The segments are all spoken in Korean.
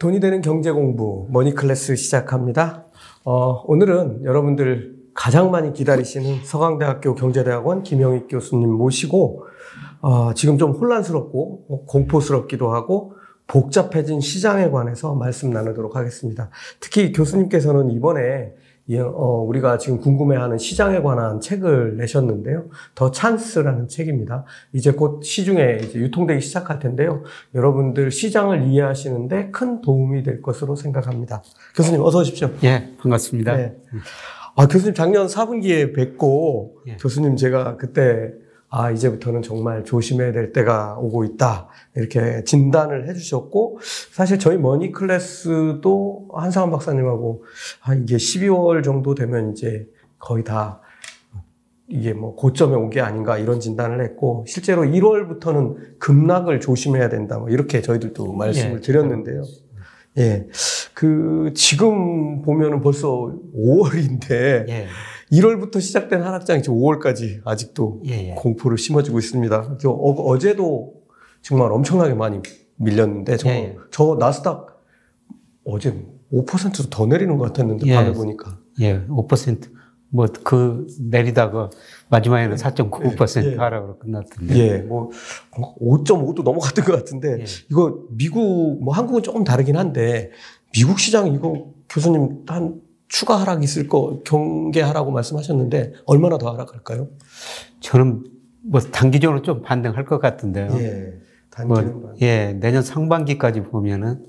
돈이 되는 경제 공부 Money Class 시작합니다. 어, 오늘은 여러분들 가장 많이 기다리시는 서강대학교 경제대학원 김영익 교수님 모시고 어, 지금 좀 혼란스럽고 어, 공포스럽기도 하고 복잡해진 시장에 관해서 말씀 나누도록 하겠습니다. 특히 교수님께서는 이번에 어, 우리가 지금 궁금해하는 시장에 관한 책을 내셨는데요. The Chance라는 책입니다. 이제 곧 시중에 이제 유통되기 시작할 텐데요. 여러분들 시장을 이해하시는데 큰 도움이 될 것으로 생각합니다. 교수님 어서 오십시오. 예, 반갑습니다. 네. 아, 교수님 작년 4분기에 뵙고 예. 교수님 제가 그때 아, 이제부터는 정말 조심해야 될 때가 오고 있다. 이렇게 진단을 해주셨고, 사실 저희 머니 클래스도 한상원 박사님하고, 아, 이게 12월 정도 되면 이제 거의 다 이게 뭐 고점에 온 게 아닌가 이런 진단을 했고, 실제로 1월부터는 급락을 조심해야 된다. 뭐 이렇게 저희들도 말씀을 예, 드렸는데요. 예. 그, 지금 보면은 벌써 5월인데, 예. 1월부터 시작된 하락장이 지금 5월까지 아직도 예, 예. 공포를 심어주고 있습니다. 어, 제도 정말 엄청나게 많이 밀렸는데 저, 예, 예. 저 나스닥 어제 5%도 더 내리는 것 같았는데 예. 밤에 보니까. 예, 5%. 뭐 그 내리다가 마지막에는 4.9% 예, 예. 하락으로 끝났던데. 예, 뭐 5.5도 넘어갔던 것 같은데 예. 이거 미국 뭐 한국은 조금 다르긴 한데 미국 시장 이거 교수님 한 추가 하락 있을 거 경계하라고 말씀하셨는데 얼마나 더 하락할까요? 저는 뭐 단기적으로 좀 반등할 것 같은데요. 예, 뭐, 예, 내년 상반기까지 보면은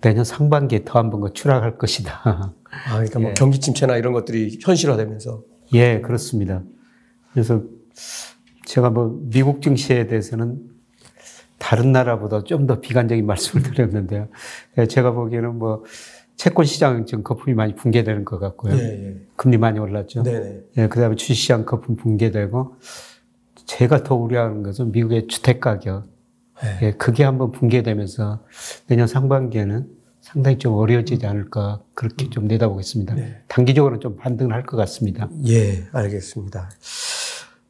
내년 상반기에 더 한 번 더 추락할 것이다. 아, 그러니까 뭐 예. 경기 침체나 이런 것들이 현실화되면서. 예, 그렇습니다. 그래서 제가 뭐 미국 증시에 대해서는 다른 나라보다 좀 더 비관적인 말씀을 드렸는데요. 예, 제가 보기에는 뭐 채권 시장 지금 거품이 많이 붕괴되는 것 같고요. 네, 네. 금리 많이 올랐죠. 네, 네. 예, 그다음에 주식 시장 거품 붕괴되고 제가 더 우려하는 것은 미국의 주택 가격. 네. 예, 그게 한번 붕괴되면서 내년 상반기에는 상당히 좀 어려워지지 않을까 그렇게 좀 내다보겠습니다. 네. 단기적으로는 좀 반등을 할 것 같습니다. 예, 알겠습니다.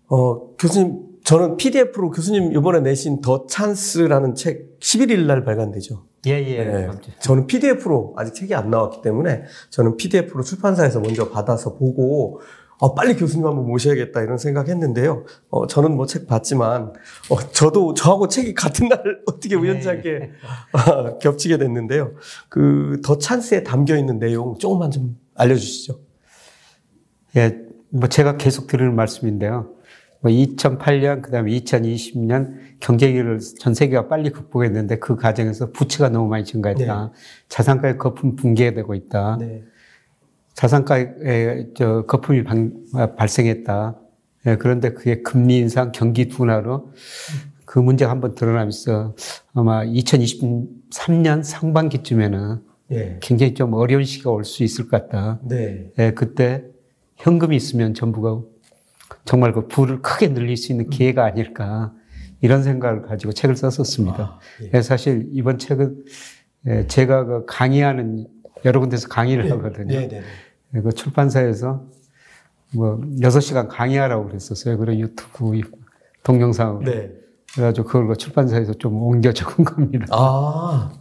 어, 교수님, 저는 PDF로 교수님 이번에 내신 더 찬스라는 책 11일 날 발간되죠. 예, 예. 네. 저는 PDF로 아직 책이 안 나왔기 때문에 저는 PDF로 출판사에서 먼저 받아서 보고 어, 빨리 교수님 한번 모셔야겠다 이런 생각했는데요. 어, 저는 뭐 책 봤지만 어, 저도 저하고 책이 같은 날 어떻게 우연찮게 네. 어, 겹치게 됐는데요. 그 더 찬스에 담겨 있는 내용 조금만 좀 알려주시죠. 예, 뭐 제가 계속 드리는 말씀인데요. 뭐 2008년 그 다음에 2020년 경제기를 전 세계가 빨리 극복했는데 그 과정에서 부채가 너무 많이 증가했다. 네. 자산가의 거품 붕괴되고 있다. 네. 자산가의 저 거품이 방, 발생했다. 예, 그런데 그게 금리 인상, 경기 둔화로 그 문제가 한번 드러나면서 아마 2023년 상반기쯤에는 예. 굉장히 좀 어려운 시기가 올 수 있을 것 같다. 네. 예, 그때 현금이 있으면 전부가 정말 그 부를 크게 늘릴 수 있는 기회가 아닐까 이런 생각을 가지고 책을 썼었습니다. 아, 예. 사실 이번 책은 예, 제가 그 강의하는 여러 군데서 강의를 네, 하거든요. 네, 네, 네. 그 출판사에서 뭐 6시간 강의하라고 그랬었어요. 그런 유튜브 동영상으로. 네. 그래가지고 그걸 그 출판사에서 좀 옮겨 적은 겁니다. 아.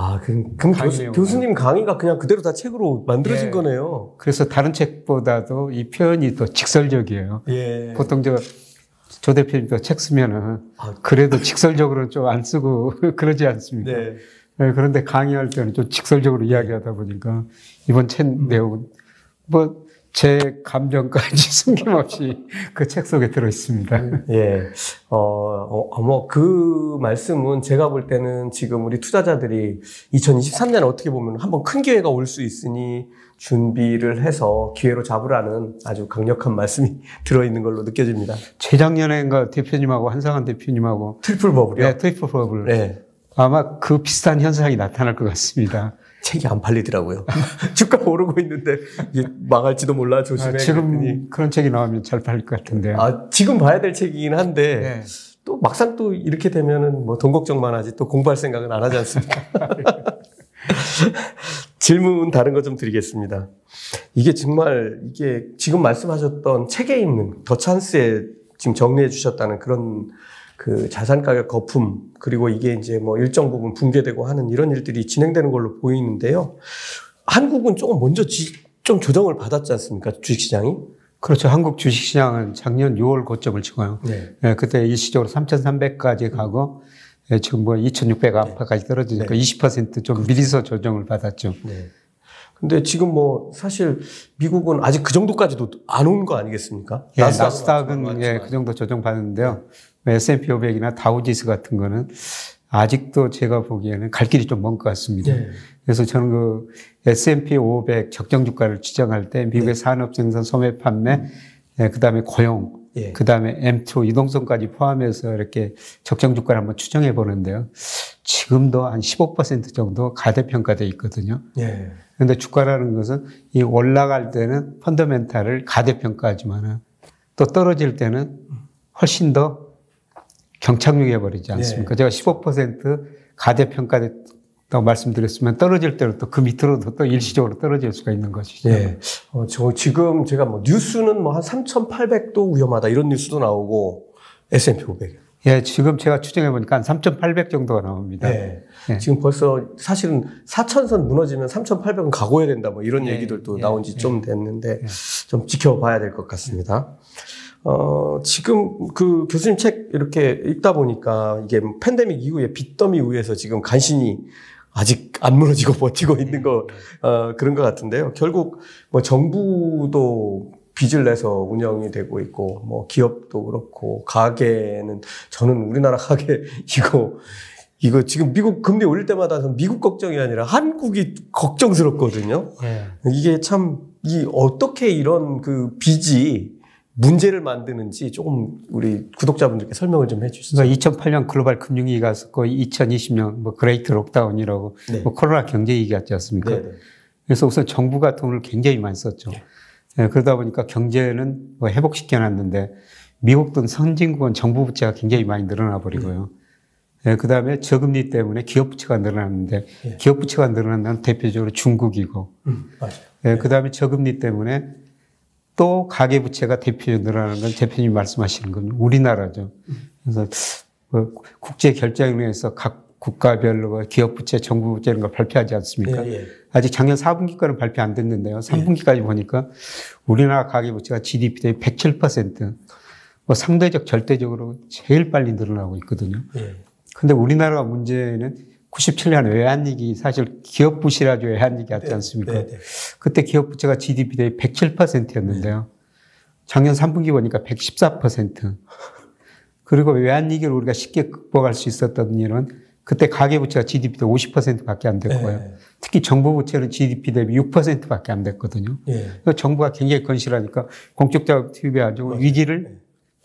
아, 그럼, 그럼 교수, 교수 님 강의가 그냥 그대로 다 책으로 만들어진 예. 거네요. 그래서 다른 책보다도 이 표현이 더 직설적이에요. 예. 보통 저, 조 대표님도 책 쓰면은 아, 그래도 직설적으로는 좀안 쓰고 그러지 않습니까? 네. 네. 그런데 강의할 때는 좀 직설적으로 이야기하다 보니까 이번 책 음. 내용은 뭐 제 감정까지 숨김없이 그 책 속에 들어 있습니다. 예. 어, 어, 뭐, 그 말씀은 제가 볼 때는 지금 우리 투자자들이 2023년에 어떻게 보면 한번 큰 기회가 올 수 있으니 준비를 해서 기회로 잡으라는 아주 강력한 말씀이 들어있는 걸로 느껴집니다. 재작년에인가 대표님하고 한상환 대표님하고 triple bubble이요? 네, triple bubble. 네. 아마 그 비슷한 현상이 나타날 것 같습니다. 책이 안 팔리더라고요. 주가 오르고 있는데 망할지도 몰라 조심해. 아, 지금 그랬더니. 그런 책이 나오면 잘 팔릴 것 같은데요. 아 지금 봐야 될 책이긴 한데 네. 또 막상 또 이렇게 되면은 뭐 돈 걱정만 하지 또 공부할 생각은 안 하지 않습니까? 질문 다른 거 좀 드리겠습니다. 이게 정말 이게 지금 말씀하셨던 책에 있는 더 찬스에 지금 정리해 주셨다는 그런 그 자산 가격 거품 그리고 이게 이제 뭐 일정 부분 붕괴되고 하는 이런 일들이 진행되는 걸로 보이는데요. 한국은 조금 먼저 지, 좀 조정을 받았지 않습니까? 주식시장이? 그렇죠. 한국 주식시장은 작년 6월 고점을 치고요. 네. 네, 그때 일시적으로 3,300까지 가고 네, 지금 뭐 2,600 아파까지 떨어지니까 네. 20%좀 미리서 조정을 받았죠. 네. 근데 지금 뭐 사실 미국은 아직 그 정도까지도 안 온 거 아니겠습니까? 예, 나스닥은 예, 그 정도 조정 받았는데요. 네. S&P 500이나 다우지수 같은 거는 아직도 제가 보기에는 갈 길이 좀 먼 것 같습니다. 네. 그래서 저는 그 S&P 500 적정 주가를 추정할 때 미국의 네. 산업 생산, 소매 판매, 음. 예, 그다음에 고용, 예. 그다음에 M2 이동성까지 포함해서 이렇게 적정 주가를 한번 추정해 보는데요. 지금도 한 15% 정도 가대평가돼 있거든요. 예. 그런데 주가라는 것은 이 올라갈 때는 펀더멘탈을 가대평가하지만은 또 떨어질 때는 훨씬 더 경착륙해 버리지 않습니까? 예. 제가 15% 가대평가됐다고 말씀드렸으면 떨어질 때는 또그 밑으로도 또 일시적으로 떨어질 수가 있는 것이죠. 예. 어, 저 지금 제가 뭐 뉴스는 뭐 한 3,800도 위험하다 이런 뉴스도 나오고 S&P 500. 예, 지금 제가 추정해 보니까 한 3,800 정도가 나옵니다. 네. 네. 지금 벌써 사실은 4천선 무너지면 3,800은 각오해야 된다 뭐 이런 네. 얘기들도 네. 나온 지좀 네. 됐는데 좀 지켜봐야 될 것 같습니다. 어, 지금 그 교수님 책 이렇게 읽다 보니까 이게 팬데믹 이후에 빚더미 위에서 지금 간신히 아직 안 무너지고 버티고 있는 거, 어, 그런 것 같은데요. 결국 뭐 정부도 빚을 내서 운영이 되고 있고 뭐 기업도 그렇고 가게는 저는 우리나라 가게 이거 이거 지금 미국 금리 올릴 때마다 미국 걱정이 아니라 한국이 걱정스럽거든요. 네. 이게 참 이 어떻게 이런 그 빚이 문제를 만드는지 조금 우리 구독자분들께 설명을 좀 해주시죠. 그러니까 2008년 글로벌 금융위기가 있었고 2020년 뭐 Great Lockdown이라고 네. 뭐 코로나 경제 위기 같지 않습니까? 네, 네. 그래서 우선 정부가 돈을 굉장히 많이 썼죠. 네. 예, 그러다 보니까 경제는 뭐 회복시켜 놨는데 미국 등 선진국은 정부 부채가 굉장히 많이 늘어나 버리고요. 예, 그 다음에 저금리 때문에 기업 부채가 늘어났는데 예. 기업 부채가 늘어난다는 대표적으로 중국이고, 음, 예, 그 다음에 저금리 때문에 또 가계 부채가 대표적으로 늘어나는 건 대표님 말씀하시는 건 우리나라죠. 그래서 뭐 국제 결정에서 각 국가별로 기업 부채, 정부 부채 이런 걸 발표하지 않습니까? 예, 예. 아직 작년 4분기까지는 발표 안 됐는데요. 3분기까지 예. 보니까 우리나라 가계 부채가 GDP 대비 107%, 뭐 상대적 절대적으로 제일 빨리 늘어나고 있거든요. 예. 근데 우리나라 문제는 97년 외환위기 사실 기업 부실하죠 외환위기 왔지 네, 않습니까? 네, 네, 네. 그때 기업 부채가 GDP 대비 107%였는데요. 작년 3분기 보니까 114%. 그리고 외환위기를 우리가 쉽게 극복할 수 있었던 일은 그때 가계부채가 GDP 대비 50%밖에 안 됐고요. 네. 특히 정부 부채는 GDP 대비 6%밖에 안 됐거든요. 네. 정부가 굉장히 건실하니까 공적 자금 투입해 가지고 위기를 네.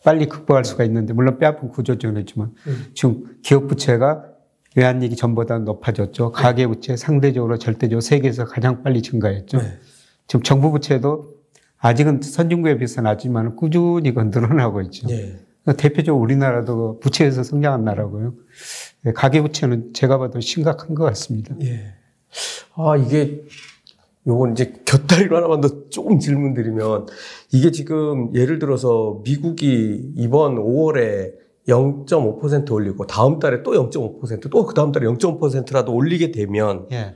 빨리 극복할 수가 있는데 물론 뼈아픈 구조적은 했지만 음. 지금 기업 부채가 외환위기 전보다 높아졌죠. 가계부채 상대적으로 절대적으로 세계에서 가장 빨리 증가했죠. 네. 지금 정부 부채도 아직은 선진국에 비해서 낮지만 꾸준히 늘어나고 있죠. 네. 대표적으로 우리나라도 부채에서 성장한 나라고요. 예, 가계부채는 제가 봐도 심각한 것 같습니다. 예. 아, 이게, 요건 이제 곁다리로 하나만 더 조금 질문 드리면, 이게 지금 예를 들어서 미국이 이번 5월에 0.5% 올리고 다음 달에 또 0.5%, 또 그 다음 달에 0.5%라도 올리게 되면, 예.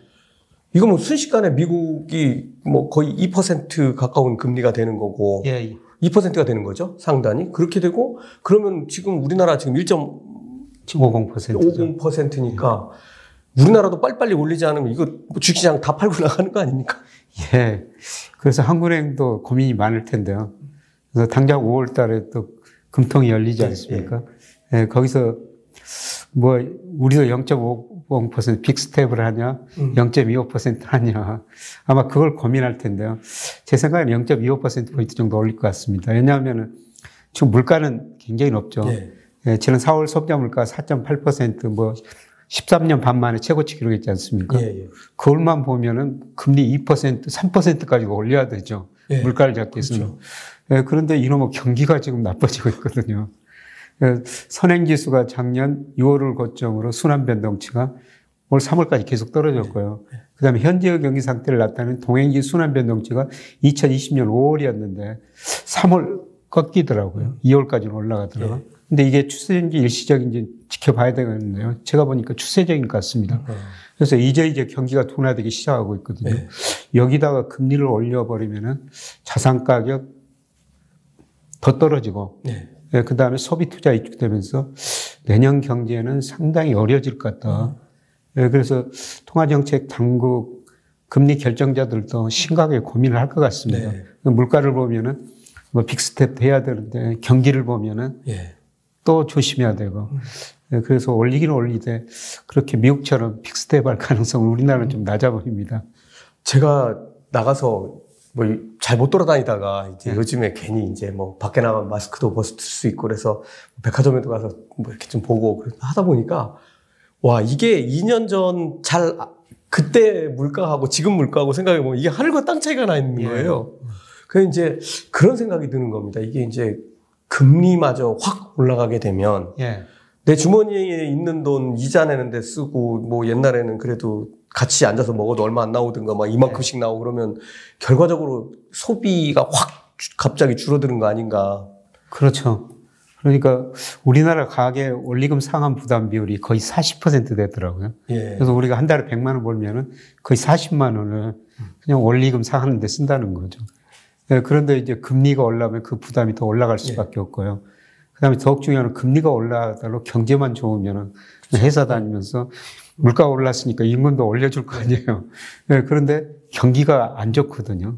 이거 뭐 순식간에 미국이 뭐 거의 2% 가까운 금리가 되는 거고, 예. 2%가 되는 거죠. 상단이. 그렇게 되고, 그러면 지금 우리나라 지금 1. 50%죠. 50%니까 우리나라도 빨리빨리 올리지 않으면 이거 뭐 주식시장 다 팔고 나가는 거 아닙니까? 예. 그래서 한국은행도 고민이 많을 텐데요. 그래서 당장 5월 달에 또 금통이 열리지 네, 않습니까? 예, 예. 예 거기서 뭐 우리도 0.50% 빅스텝을 하냐, 음. 0.25% 하냐. 아마 그걸 고민할 텐데요. 제 생각에는 0.25%포인트 정도 올릴 것 같습니다. 왜냐하면은 지금 물가는 굉장히 높죠. 네. 예, 지난 4월 소비자 물가 4.8%뭐 13년 반 만에 최고치 기록했지 않습니까? 예, 예. 그걸만 보면은 금리 2% 3%까지 올려야 되죠. 예. 물가를 잡기 위해서는. 그렇죠. 예, 그런데 이놈의 경기가 지금 나빠지고 있거든요. 예, 선행지수가 작년 6월을 고점으로 순환 변동치가 올 3월까지 계속 떨어졌고요. 네. 그 다음에 현재의 경기 상태를 나타내는 동행지 순환 변동치가 2020년 5월이었는데 3월 꺾이더라고요. 2월까지는 올라가더라고요. 예. 근데 이게 추세인지 일시적인지 지켜봐야 되겠네요. 제가 보니까 추세적인 것 같습니다. 예. 그래서 이제 이제 경기가 둔화되기 시작하고 있거든요. 예. 여기다가 금리를 올려버리면은 자산 가격 더 떨어지고, 예. 예그 다음에 소비 투자 위축되면서 내년 경제는 상당히 어려질 것 같다. 예, 그래서 통화정책 당국 금리 결정자들도 심각하게 고민을 할 것 같습니다. 네. 물가를 보면은 뭐 big step 해야 되는데 경기를 보면은 예. 또 조심해야 되고 음. 그래서 올리기는 올리되 그렇게 미국처럼 big step 할 가능성은 우리나라는 좀 낮아 보입니다. 제가 나가서 뭐 잘 못 돌아다니다가 이제 네. 요즘에 괜히 이제 뭐 밖에 나가면 마스크도 벗을 수 있고 그래서 백화점에도 가서 뭐 이렇게 좀 보고 하다 보니까 와 이게 2년 전 잘 그때 물가하고 지금 물가하고 생각해 보면 이게 하늘과 땅 차이가 나 있는 예. 거예요. 예. 그 이제 그런 생각이 드는 겁니다. 이게 이제 금리마저 확 올라가게 되면 예. 내 주머니에 있는 돈 이자 내는데 쓰고 뭐 옛날에는 그래도 같이 앉아서 먹어도 얼마 안 나오든가 막 이만큼씩 예. 나오고 그러면 결과적으로 소비가 확 갑자기 줄어드는 거 아닌가. 그렇죠. 그러니까 우리나라 가계 원리금 상환 부담 비율이 거의 40% 되더라고요. 예. 그래서 우리가 한 달에 100만 원 벌면은 거의 40만 원을 그냥 원리금 상환하는데 쓴다는 거죠. 네, 그런데 이제 금리가 올라면 그 부담이 더 올라갈 예. 수밖에 예. 없고요. 그 다음에 더욱 중요한 건 금리가 올라가도록 경제만 좋으면은 그렇죠. 회사 다니면서 물가가 올랐으니까 임금도 올려줄 거 아니에요. 네, 그런데 경기가 안 좋거든요.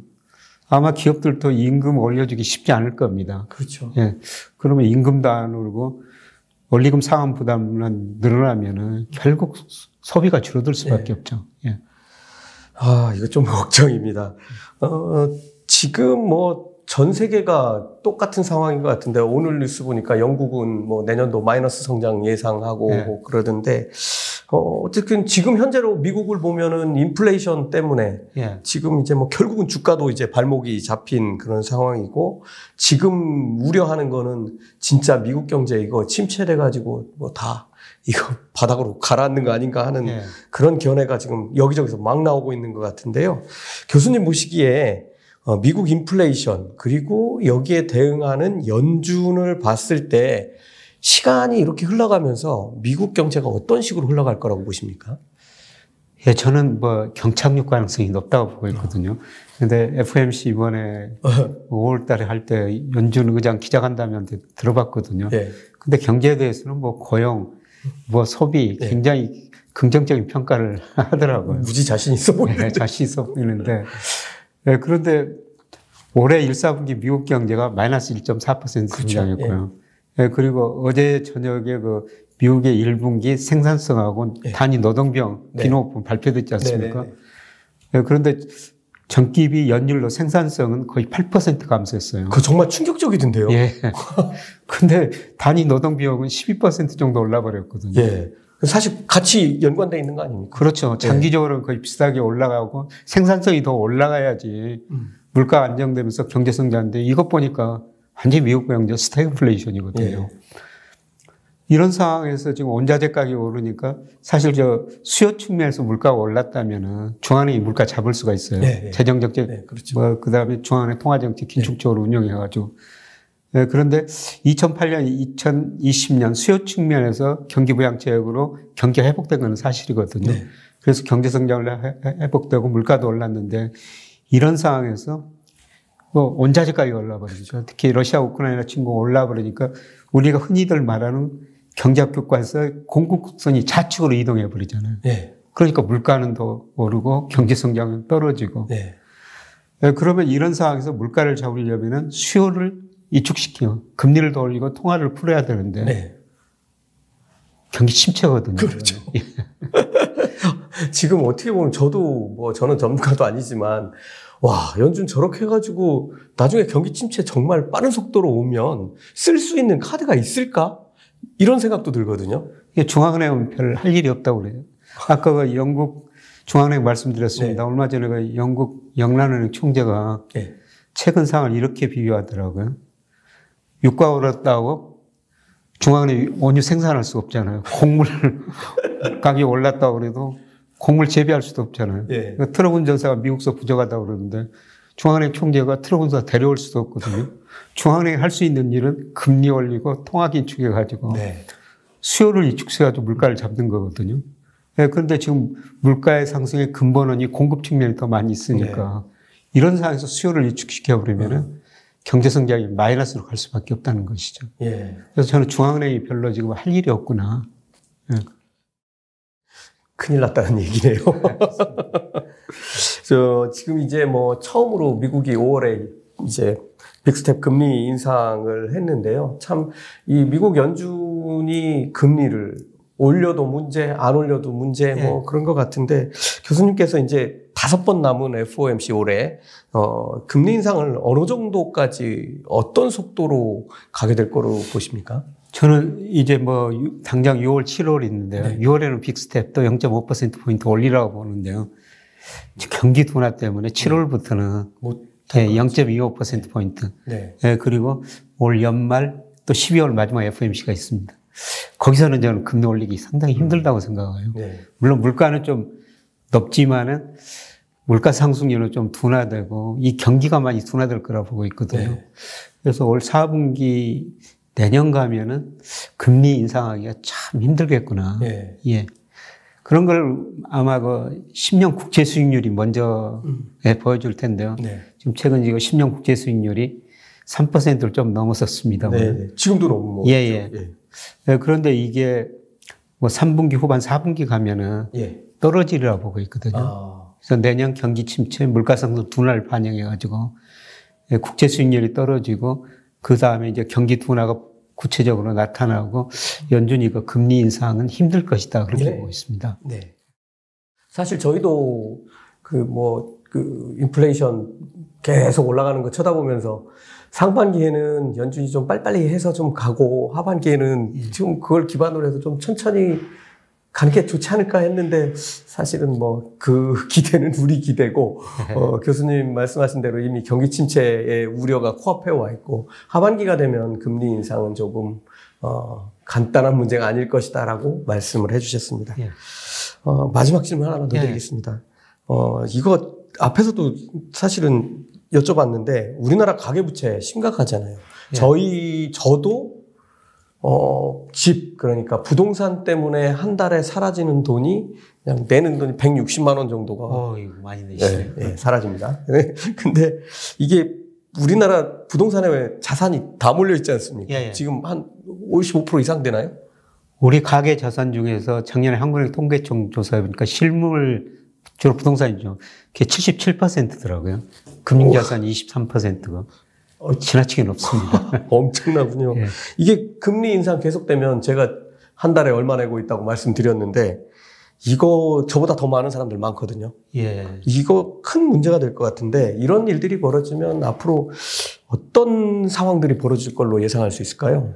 아마 기업들도 임금 올려주기 쉽지 않을 겁니다. 그렇죠. 예. 그러면 임금도 안 오르고 원리금 상환 부담만 늘어나면은 결국 소비가 줄어들 수밖에 예. 없죠. 예. 아, 이거 좀 걱정입니다. 어, 지금 뭐 전 세계가 똑같은 상황인 것 같은데 오늘 뉴스 보니까 영국은 뭐 내년도 마이너스 성장 예상하고 네. 뭐 그러던데 어, 어쨌든 지금 현재로 미국을 보면은 인플레이션 때문에 예. 지금 이제 뭐 결국은 주가도 이제 발목이 잡힌 그런 상황이고 지금 우려하는 거는 진짜 미국 경제 이거 침체돼 가지고 뭐 다 이거 바닥으로 가라앉는 거 아닌가 하는 예. 그런 견해가 지금 여기저기서 막 나오고 있는 것 같은데요. 교수님 보시기에 어, 미국 인플레이션 그리고 여기에 대응하는 연준을 봤을 때 시간이 이렇게 흘러가면서 미국 경제가 어떤 식으로 흘러갈 거라고 보십니까? 예, 저는 뭐 경착륙 가능성이 높다고 보고 있거든요. 근데 FMC 이번에 5월 달에 할 때 연준 의장 기자간담회한테 들어봤거든요. 예. 근데 경제에 대해서는 뭐 고용, 뭐 소비 예. 굉장히 긍정적인 평가를 하더라고요. 무지 자신 있어 보이는데. 네, 자신 있어 보이는데. 네, 그런데 올해 1, 4분기 미국 경제가 마이너스 1.4% 성장했고요. 그렇죠. 예. 네, 그리고 어제 저녁에 그 미국의 1분기 생산성하고 예. 단위 노동병 네. 기록분 발표됐지 않습니까? 네, 그런데 전기비 연율로 생산성은 거의 8% 감소했어요. 그 정말 충격적이던데요. 예. 근데 단위 노동 비용은 12% 정도 올라 버렸거든요. 예. 사실 같이 연관돼 있는 거 아닙니까? 그렇죠. 네. 장기적으로는 거의 비슷하게 올라가고 생산성이 더 올라가야지 음. 물가 안정되면서 경제 성장인데 이것 보니까 완전히 미국 경제 스태그플레이션이거든요. 예. 이런 상황에서 지금 원자재 가격이 오르니까 사실 저 수요 측면에서 물가가 올랐다면은 중앙은행이 물가 잡을 수가 있어요. 네, 네. 재정 정책, 네, 그렇죠. 뭐 그다음에 중앙은행 통화 정책 긴축적으로 네. 운영해가지고 네, 그런데 2008년, 2020년 수요 측면에서 경기 부양책으로 경기가 회복된 건 사실이거든요. 네. 그래서 경제 성장을 회복되고 물가도 올랐는데 이런 상황에서 뭐 원자재 가격이 올라버리죠. 특히 러시아 우크라이나 침공 올라버리니까 우리가 흔히들 말하는 경제학 교과에서 공급선이 좌측으로 이동해 버리잖아요. 네. 그러니까 물가는 더 오르고 경제 성장은 떨어지고. 네. 네, 그러면 이런 상황에서 물가를 잡으려면 수요를 이축시키고 금리를 더 올리고 통화를 풀어야 되는데 네. 경기 침체거든요. 그렇죠. 예. 지금 어떻게 보면 저도 뭐 저는 전문가도 아니지만 와 연준 저렇게 해가지고 나중에 경기 침체 정말 빠른 속도로 오면 쓸 수 있는 카드가 있을까 이런 생각도 들거든요. 이게 중앙은행은 별 할 일이 없다고 그래요. 아까 그 영국 중앙은행 말씀드렸습니다. 네. 얼마 전에 그 영국 영란은행 총재가 네. 최근 상황을 이렇게 비교하더라고요. 유가 오랐다고 중앙은행이 원유 생산할 수 없잖아요. 곡물 가격이 올랐다고 그래도 곡물 재배할 수도 없잖아요. 예. 그러니까 트럭 운전사가 미국서 부족하다고 그러는데 중앙은행 총재가 트러블사 데려올 수도 없거든요. 중앙은행이 할수 있는 일은 금리 올리고 통화 긴축해 가지고 네. 수요를 위축해 가지고 물가를 잡는 거거든요. 네, 그런데 지금 물가의 상승의 근본은 이 공급 측면이 더 많이 있으니까 네. 이런 상황에서 수요를 위축시켜 버리면은 음. 경제 성장이 마이너스로 갈 수밖에 없다는 것이죠. 예. 그래서 저는 중앙은행이 별로 지금 할 일이 없구나. 예. 큰일 났다는 얘기네요. 저 지금 이제 뭐 처음으로 미국이 5월에 이제 big step 금리 인상을 했는데요. 참 이 미국 연준이 금리를 올려도 문제, 안 올려도 문제, 뭐 네. 그런 것 같은데 교수님께서 이제 다섯 번 남은 FOMC 올해 어, 금리 인상을 어느 정도까지 어떤 속도로 가게 될 거로 보십니까? 저는 이제 뭐 당장 6월, 7월 있는데요. 네. 6월에는 big step 또 0.5%포인트 올리라고 보는데요. 경기 둔화 때문에 7월부터는 뭐, 네, 0.25%포인트. 네. 네. 그리고 올 연말 또 12월 마지막 FOMC가 있습니다. 거기서는 저는 금리 올리기 상당히 힘들다고 생각해요. 네. 물론 물가는 좀 높지만은 물가 상승률은 좀 둔화되고 이 경기가 많이 둔화될 거라 보고 있거든요. 네. 그래서 올 4분기 내년 가면은 금리 인상하기가 참 힘들겠구나. 네. 예. 그런 걸 아마 그 10년 국채 수익률이 먼저 음. 예, 보여줄 텐데요. 네. 지금 최근 이거 10년 국채 수익률이 3%를 좀 넘었었습니다. 네, 네. 지금도 너무 예, 예. 예. 예. 그런데 이게 뭐 3분기 후반 4분기 가면은 예. 떨어지리라 보고 있거든요. 아. 그래서 내년 경기 침체, 물가 상승 둔화를 반영해 가지고 예, 국채 수익률이 떨어지고 그 다음에 이제 경기 둔화가 구체적으로 나타나고 연준이 그 금리 인상은 힘들 것이다 그렇게 네. 보고 있습니다. 네. 사실 저희도 그 뭐그 그 인플레이션 계속 올라가는 거 쳐다보면서 상반기에는 연준이 좀 빨리빨리 해서 좀 가고 하반기에는 예. 지금 그걸 기반으로 해서 좀 천천히 가는 게 좋지 않을까 했는데 사실은 뭐 그 기대는 우리 기대고 어, 교수님 말씀하신 대로 이미 경기 침체의 우려가 코앞에 와 있고 하반기가 되면 금리 인상은 조금 어, 간단한 문제가 아닐 것이다라고 말씀을 해주셨습니다. 예. 어, 마지막 질문 하나만 더 예. 드리겠습니다. 어, 이거 앞에서도 사실은 여쭤봤는데 우리나라 가계부채 심각하잖아요. 예. 저희 저도 어, 집, 그러니까 부동산 때문에 한 달에 사라지는 돈이 그냥 내는 돈이 160만 원 정도가. 어, 많이. 네, 네, 사라집니다. 근데 이게 우리나라 부동산에 자산이 다 몰려 있지 않습니까? 예, 예. 지금 한 55% 이상 되나요? 우리 가계 자산 중에서 작년에 한국은행 통계청 조사해 보니까 실물 주로 부동산이죠. 그게 77%더라고요. 금융자산 23%가. 어, 지나치게 높습니다. 엄청나군요. 예. 이게 금리 인상 계속되면 제가 한 달에 얼마 내고 있다고 말씀드렸는데 이거 저보다 더 많은 사람들 많거든요. 예. 이거 큰 문제가 될 것 같은데 이런 일들이 벌어지면 앞으로 어떤 상황들이 벌어질 걸로 예상할 수 있을까요?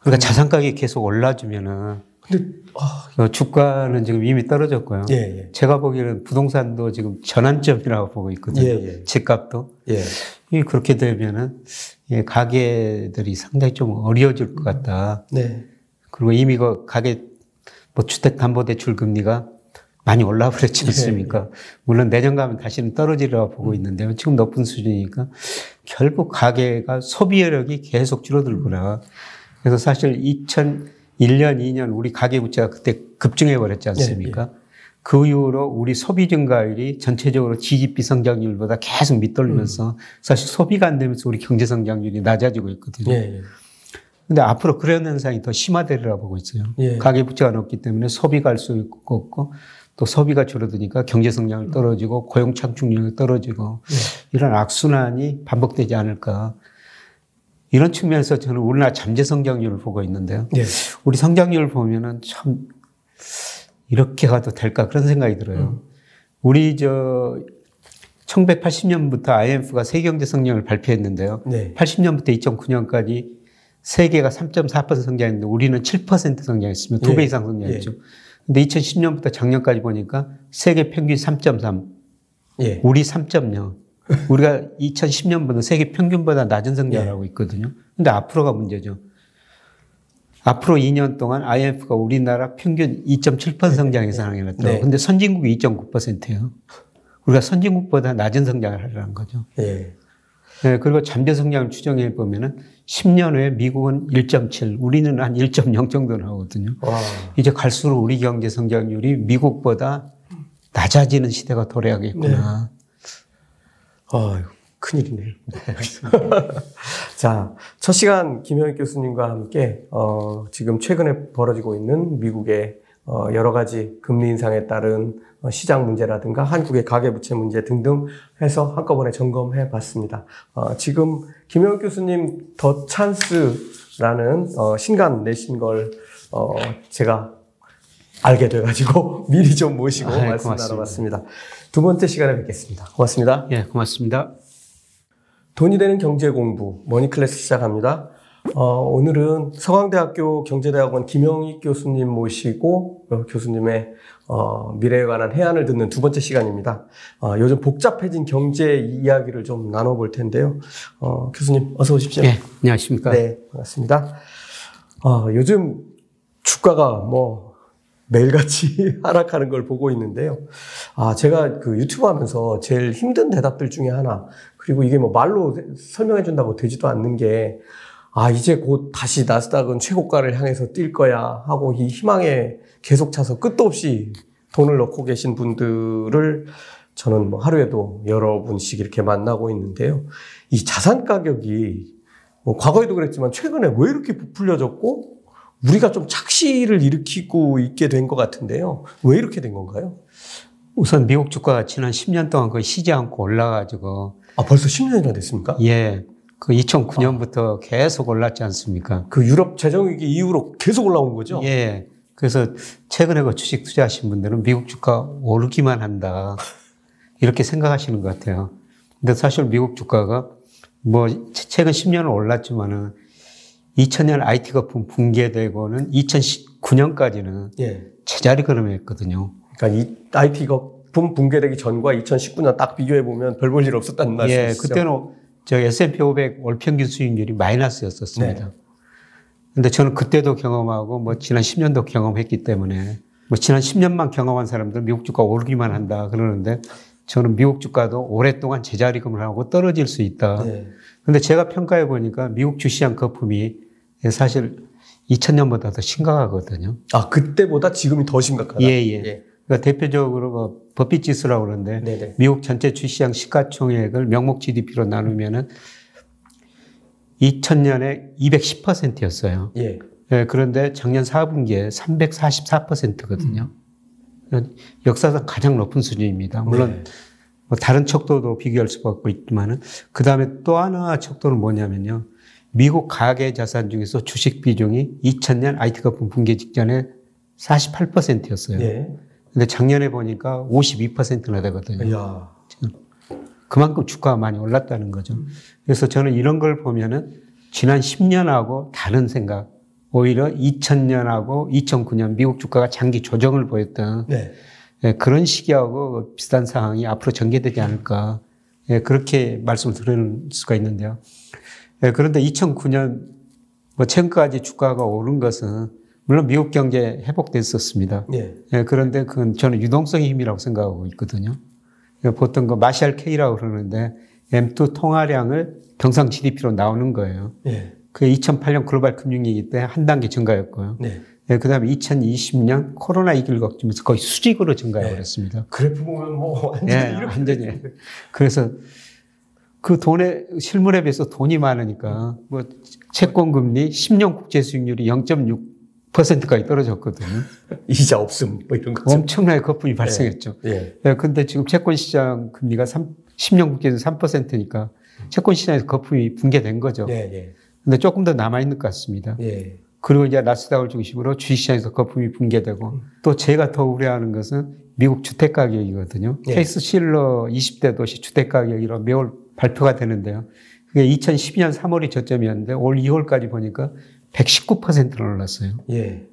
그러니까 자산 가격이 계속 올라주면은 근데 아, 어, 주가는 지금 이미 떨어졌고요. 예, 예. 제가 보기에는 부동산도 지금 전환점이라고 보고 있거든요. 예, 예. 집값도. 예. 그렇게 되면은 예, 가게들이 상당히 좀 어려워질 것 같다. 네. 그리고 이미 그 가게 뭐 주택담보대출 금리가 많이 올라 버렸지 예, 않습니까? 예. 물론 내년 가면 다시는 떨어지리라고 보고 음. 있는데요. 지금 높은 수준이니까 결국 가게가 소비력이 계속 줄어들구나. 그래서 사실 2000 1년, 2년 우리 가계부채가 그때 급증해 버렸지 않습니까? 네, 네. 그 이후로 우리 소비 증가율이 전체적으로 GDP 성장률보다 계속 밑돌면서 음. 사실 소비가 안 되면서 우리 경제 성장률이 낮아지고 있거든요. 네. 근데 앞으로 그런 현상이 더 심화되리라 보고 있어요. 예. 가계 부채가 높기 때문에 소비가 할 수 없고 또 소비가 줄어드니까 경제 성장을 떨어지고 고용 창출률이 떨어지고 예. 이런 악순환이 반복되지 않을까. 이런 측면에서 저는 우리나라 잠재 성장률을 보고 있는데요. 네. 우리 성장률 보면은 참 이렇게 가도 될까 그런 생각이 들어요. 음. 우리 저 1980년부터 IMF가 세계 경제 성장을 발표했는데요. 네. 80년부터 2009년까지 세계가 3.4% 성장했는데 우리는 7% 성장했습니다. 두배 네. 이상 성장했죠. 네. 근데 2010년부터 작년까지 보니까 세계 평균 3.3, 예. 우리 3.0. 우리가 2010년보다 세계 평균보다 낮은 성장을 네. 하고 있거든요. 근데 앞으로가 문제죠. 앞으로 2년 동안 IMF가 우리나라 평균 2.7% 성장 예상을 해놨더라고요. 네. 근데 선진국이 2.9%예요. 우리가 선진국보다 낮은 성장을 하려는 거죠. 예. 네, 그리고 잠재 성장을 추정해 보면은 10년 후에 미국은 1.7, 우리는 한 1.0 정도 나오거든요. 와. 이제 갈수록 우리 경제 성장률이 미국보다 낮아지는 시대가 도래하겠구나. 네. 아유, 큰일이네요. 네. 자, 첫 시간 김현익 교수님과 함께, 어, 지금 최근에 벌어지고 있는 미국의 어, 여러 가지 금리 인상에 따른 어, 시장 문제라든가 한국의 가계부채 문제 등등 해서 한꺼번에 점검해 봤습니다. 어, 지금 김영 교수님 더 찬스라는 어, 신간 내신 걸 어, 제가 알게 돼가지고 미리 좀 모시고 아, 말씀 고맙습니다. 나눠봤습니다. 두 번째 시간에 뵙겠습니다. 고맙습니다. 예, 고맙습니다. 돈이 되는 경제 공부 Money Class 시작합니다. 어, 오늘은 서강대학교 경제대학원 김영익 교수님 모시고 어, 교수님의 어, 미래에 관한 혜안을 듣는 두 번째 시간입니다. 어, 요즘 복잡해진 경제 이야기를 좀 나눠볼 텐데요. 어, 교수님 어서 오십시오. 네, 안녕하십니까. 네, 반갑습니다. 어, 요즘 주가가 뭐 매일같이 하락하는 걸 보고 있는데요. 아, 제가 그 유튜브 하면서 제일 힘든 대답들 중에 하나, 그리고 이게 뭐 말로 설명해 준다고 되지도 않는 게, 아, 이제 곧 다시 나스닥은 최고가를 향해서 뛸 거야 하고 이 희망에 계속 차서 끝도 없이 돈을 넣고 계신 분들을 저는 뭐 하루에도 여러 분씩 이렇게 만나고 있는데요. 이 자산 가격이 뭐 과거에도 그랬지만 최근에 왜 이렇게 부풀려졌고 우리가 좀 착시를 일으키고 있게 된 것 같은데요. 왜 이렇게 된 건가요? 우선 미국 주가가 지난 10년 동안 거의 쉬지 않고 올라가지고. 아, 벌써 10년이나 됐습니까? 예. 그 2009년부터 아. 계속 올랐지 않습니까? 그 유럽 재정위기 이후로 계속 올라온 거죠? 예. 그래서 최근에 그 주식 투자하신 분들은 미국 주가 오르기만 한다. 이렇게 생각하시는 것 같아요. 근데 사실 미국 주가가 뭐 최근 10년은 올랐지만은 2000년 IT 거품 붕괴되고는 2019년까지는 예. 제자리 걸음했거든요. 그러니까 이 IT 거품 붕괴되기 전과 2019년 딱 비교해 보면 별 볼 일 없었다는 말씀이시죠? 예, 그때는 저 S&P 500 월 평균 수익률이 마이너스였었습니다. 네. 근데 저는 그때도 경험하고 뭐 지난 10년도 경험했기 때문에 뭐 지난 10년만 경험한 사람들 미국 주가 오르기만 한다 그러는데 저는 미국 주가도 오랫동안 제자리금을 하고 떨어질 수 있다. 네. 근데 제가 평가해 보니까 미국 주시장 거품이 사실 2000년보다 더 심각하거든요. 아, 그때보다 지금이 더 심각하다? 예, 예. 예. 그러니까 대표적으로 그 버핏 지수라고 그러는데 네네. 미국 전체 주시장 시가총액을 명목 GDP로 나누면은 2000년에 210%였어요. 예. 예. 그런데 작년 4분기에 344%거든요. 음. 역사상 가장 높은 수준입니다. 물론 네. 뭐 다른 척도도 비교할 수밖에 있지만은 그 다음에 또 하나 척도는 뭐냐면요. 미국 가계 자산 중에서 주식 비중이 2000년 IT 거품 붕괴 직전에 48%였어요. 예. 근데 작년에 보니까 52%나 되거든요. 이야. 그만큼 주가가 많이 올랐다는 거죠. 그래서 저는 이런 걸 보면은 지난 10년하고 다른 생각, 오히려 2000년하고 2009년 미국 주가가 장기 조정을 보였던 네. 예, 그런 시기하고 비슷한 상황이 앞으로 전개되지 않을까. 예, 그렇게 말씀을 드릴 수가 있는데요. 예, 그런데 2009년 뭐 최근까지 주가가 오른 것은 물론 미국 경제 회복됐었습니다. 예. 예, 그런데 그건 저는 유동성의 힘이라고 생각하고 있거든요. 보통 그 마샬 K라고 그러는데 M2 통화량을 경상 GDP로 나오는 거예요. 예. 그 2008년 글로벌 금융위기 때 한 단계 증가했고요. 네. 네, 그 다음에 2020년 코로나 이길 겪으면서 거의 수직으로 증가해 버렸습니다. 네. 그래프 보면 뭐 완전히 네, 이렇게 완전히. 그래서 그 돈에 실물에 비해서 돈이 많으니까 뭐 채권 금리 10년 국제 수익률이 0.6%까지 떨어졌거든요. 이자 없음 뭐 이런 거죠. 엄청나게 거품이 발생했죠. 예. 예. 네, 근데 지금 채권 시장 금리가 3, 10년 국제에서 3%니까 채권 시장에서 거품이 붕괴된 거죠. 예, 예. 근데 조금 더 남아 있는 것 같습니다. 예. 그리고 이제 나스닥을 중심으로 주식시장에서 거품이 붕괴되고 음. 또 제가 더 우려하는 것은 미국 주택 가격이거든요. 예. 케이스 실러 20대 도시 주택 가격이라 매월 발표가 되는데요. 그게 2012년 3월이 저점이었는데 올 2월까지 보니까 119%를 올랐어요. 예.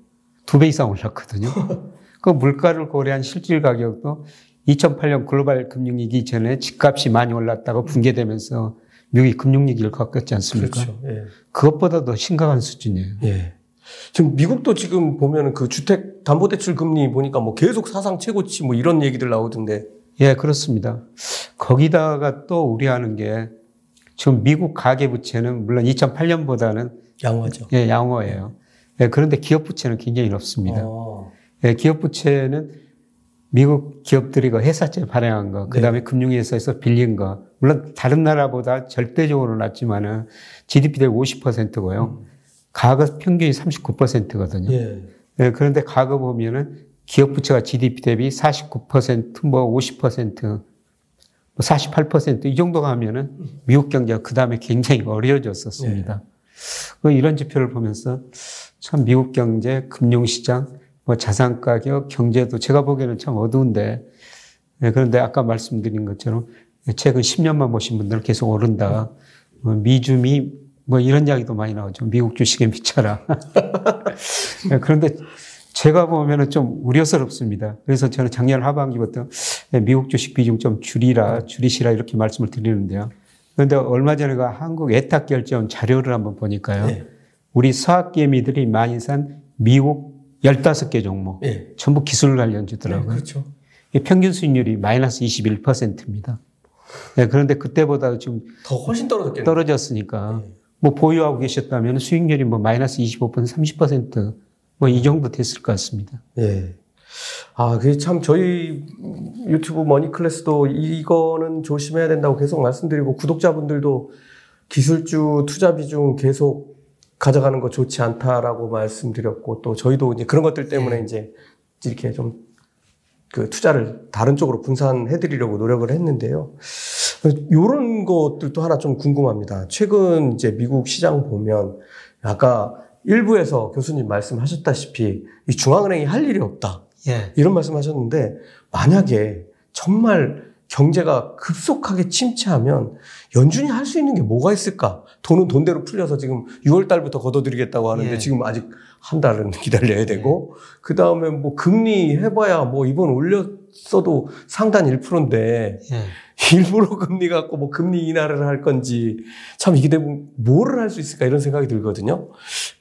두 배 이상 올랐거든요. 그 물가를 고려한 실질 가격도 2008년 글로벌 금융위기 전에 집값이 많이 올랐다고 붕괴되면서 미국이 금융위기를 겪었지 않습니까? 그렇죠. 예. 그것보다 더 심각한 수준이에요. 예. 지금 미국도 지금 보면 그 주택 담보대출 금리 보니까 뭐 계속 사상 최고치 뭐 이런 얘기들 나오던데. 예, 그렇습니다. 거기다가 또 우려하는 게 지금 미국 가계부채는 물론 2008년보다는 양호하죠. 예, 양호해요. 예, 그런데 기업부채는 굉장히 높습니다. 어. 예, 기업부채는 미국 기업들이 그 회사채 발행한 거, 그 다음에 네. 금융회사에서 빌린 거, 물론 다른 나라보다 절대적으로 낮지만은 GDP 대비 50%고요. 음. 가급 평균이 39%거든요. 예. 예, 그런데 과거 보면은 기업 부채가 GDP 대비 49%, 뭐 50%, 뭐 48%이 정도 가면은 미국 경제가 그 다음에 굉장히 어려워졌었습니다. 네. 이런 지표를 보면서 참 미국 경제, 금융시장, 뭐 자산 가격, 경제도 제가 보기에는 참 어두운데 네, 그런데 아까 말씀드린 것처럼 최근 10년만 보신 분들은 계속 오른다. 뭐 미주미 뭐 이런 이야기도 많이 나오죠. 미국 주식에 미쳐라. 네, 그런데 제가 보면은 좀 우려스럽습니다. 그래서 저는 작년 하반기부터 미국 주식 비중 좀 줄이라, 줄이시라 이렇게 말씀을 드리는데요. 그런데 얼마 전에 한국 애탁 결정 자료를 한번 보니까요. 네. 우리 서학개미들이 많이 산 미국 15개 종목. 네. 전부 기술 관련주더라고요. 네, 그렇죠. 평균 수익률이 마이너스 21%입니다. 네, 그런데 그때보다 좀더 훨씬 떨어졌겠네요. 떨어졌으니까 네. 뭐 보유하고 계셨다면 수익률이 뭐 마이너스 25% 30%뭐 이 정도 됐을 것 같습니다. 예. 아, 그참 저희 유튜브 머니 클래스도 이거는 조심해야 된다고 계속 말씀드리고 구독자분들도 기술주 투자 비중 계속 가져가는 거 좋지 않다라고 말씀드렸고 또 저희도 이제 그런 것들 때문에 예. 이제 이렇게 좀 그 투자를 다른 쪽으로 분산해 드리려고 노력을 했는데요. 요런 것들도 하나 좀 궁금합니다. 최근 이제 미국 시장 보면 아까 일부에서 교수님 말씀하셨다시피 이 중앙은행이 할 일이 없다. 예. 이런 말씀하셨는데 만약에 정말 경제가 급속하게 침체하면 연준이 할 수 있는 게 뭐가 있을까? 돈은 돈대로 풀려서 지금 6월 달부터 걷어들이겠다고 하는데 예. 지금 아직 한 달은 기다려야 되고 예. 그 다음에 뭐 금리 해봐야 뭐 이번 올 렸어도 상단 1%인데 예. 일부러 금리 갖고 뭐 금리 인하를 할 건지 참 이게 되면 뭐를 할 수 있을까 이런 생각이 들거든요.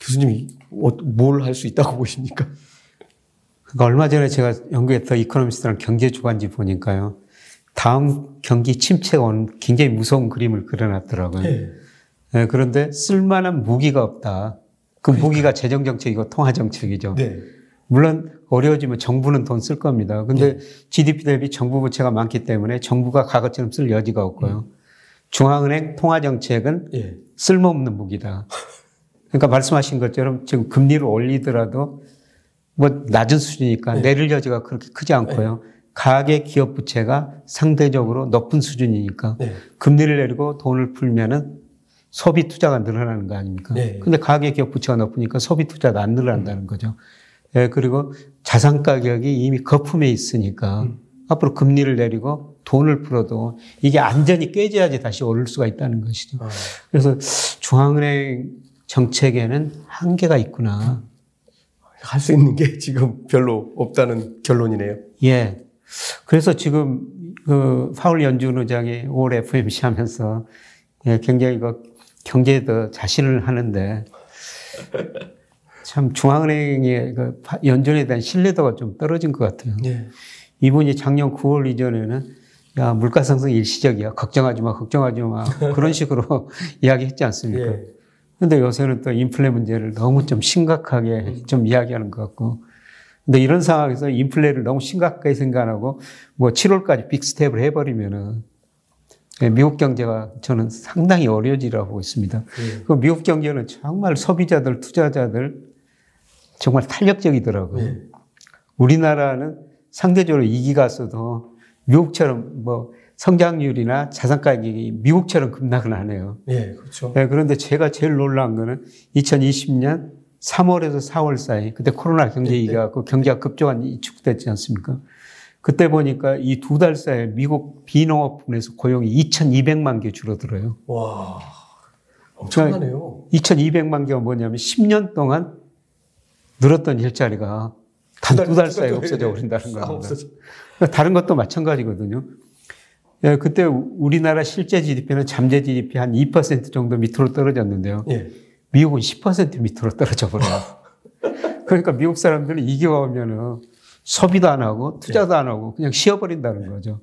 교수님이 뭐, 뭘할 수 있다고 보십니까? 그러니까 얼마 전에 제가 연구했던 이코노미스트랑 경제 주간지 보니까요. 다음 경기 침체가 오는 굉장히 무서운 그림을 그려놨더라고요. 네. 네, 그런데 쓸만한 무기가 없다. 그 그러니까. 무기가 재정 정책이고 통화 정책이죠. 네. 물론 어려워지면 정부는 돈 쓸 겁니다. 근데 네. GDP 대비 정부 부채가 많기 때문에 정부가 과거처럼 쓸 여지가 없고요. 음. 중앙은행 통화 정책은 네. 쓸모없는 무기다. 그러니까 말씀하신 것처럼 지금 금리를 올리더라도 뭐 낮은 수준이니까 네. 내릴 여지가 그렇게 크지 않고요. 네. 가계 기업 부채가 상대적으로 높은 수준이니까 네. 금리를 내리고 돈을 풀면은 소비 투자가 늘어나는 거 아닙니까? 네. 근데 가계 기업 부채가 높으니까 소비 투자도 안 늘어난다는 거죠. 예, 그리고 자산 가격이 이미 거품에 있으니까 음. 앞으로 금리를 내리고 돈을 풀어도 이게 안전이 깨져야지 다시 오를 수가 있다는 것이죠. 아. 그래서 중앙은행 정책에는 한계가 있구나. 할 수 있는 게 지금 별로 없다는 결론이네요. 예. 그래서 지금 그 파울 연준 의장이 올 FMC 하면서 예, 굉장히 그 경제에 더 자신을 하는데 참 중앙은행의 그 연준에 대한 신뢰도가 좀 떨어진 것 같아요. 네. 이분이 작년 9월 이전에는 야 물가 상승 일시적이야 걱정하지 마 걱정하지 마 그런 식으로 이야기했지 않습니까? 네. 근데 요새는 또 인플레 문제를 너무 좀 심각하게 음. 좀 이야기하는 것 같고 근데 이런 상황에서 인플레를 너무 심각하게 생각하고 뭐 7월까지 빅스텝을 해버리면은 미국 경제가 저는 상당히 어려워지라고 보고 있습니다. 네. 그 미국 경제는 정말 소비자들, 투자자들 정말 탄력적이더라고요. 네. 우리나라는 상대적으로 이기가 있어도 미국처럼 뭐 성장률이나 자산 가격이 미국처럼 급락은 안 해요. 네, 그렇죠. 네, 그런데 제가 제일 놀란 거는 2020년 3월에서 4월 사이 그때 코로나 경제 위기가 네, 네. 그 경제가 급조한 이축됐지 않습니까? 그때 보니까 이 두 달 사이에 미국 비농업 분에서 고용이 2,200만 개 줄어들어요. 와, 엄청나네요. 2,200만 개가 뭐냐면 10년 동안 늘었던 일자리가 단 두 달 사이에 없어져 버린다는 겁니다. 다른 것도 마찬가지거든요. 예, 그때 우리나라 실제 GDP는 잠재 GDP 한 2% 정도 밑으로 떨어졌는데요. 예. 미국은 10% 밑으로 떨어져 버려요. 그러니까 미국 사람들은 이겨 오면은 소비도 안 하고 투자도 안 하고 그냥 쉬어버린다는 거죠.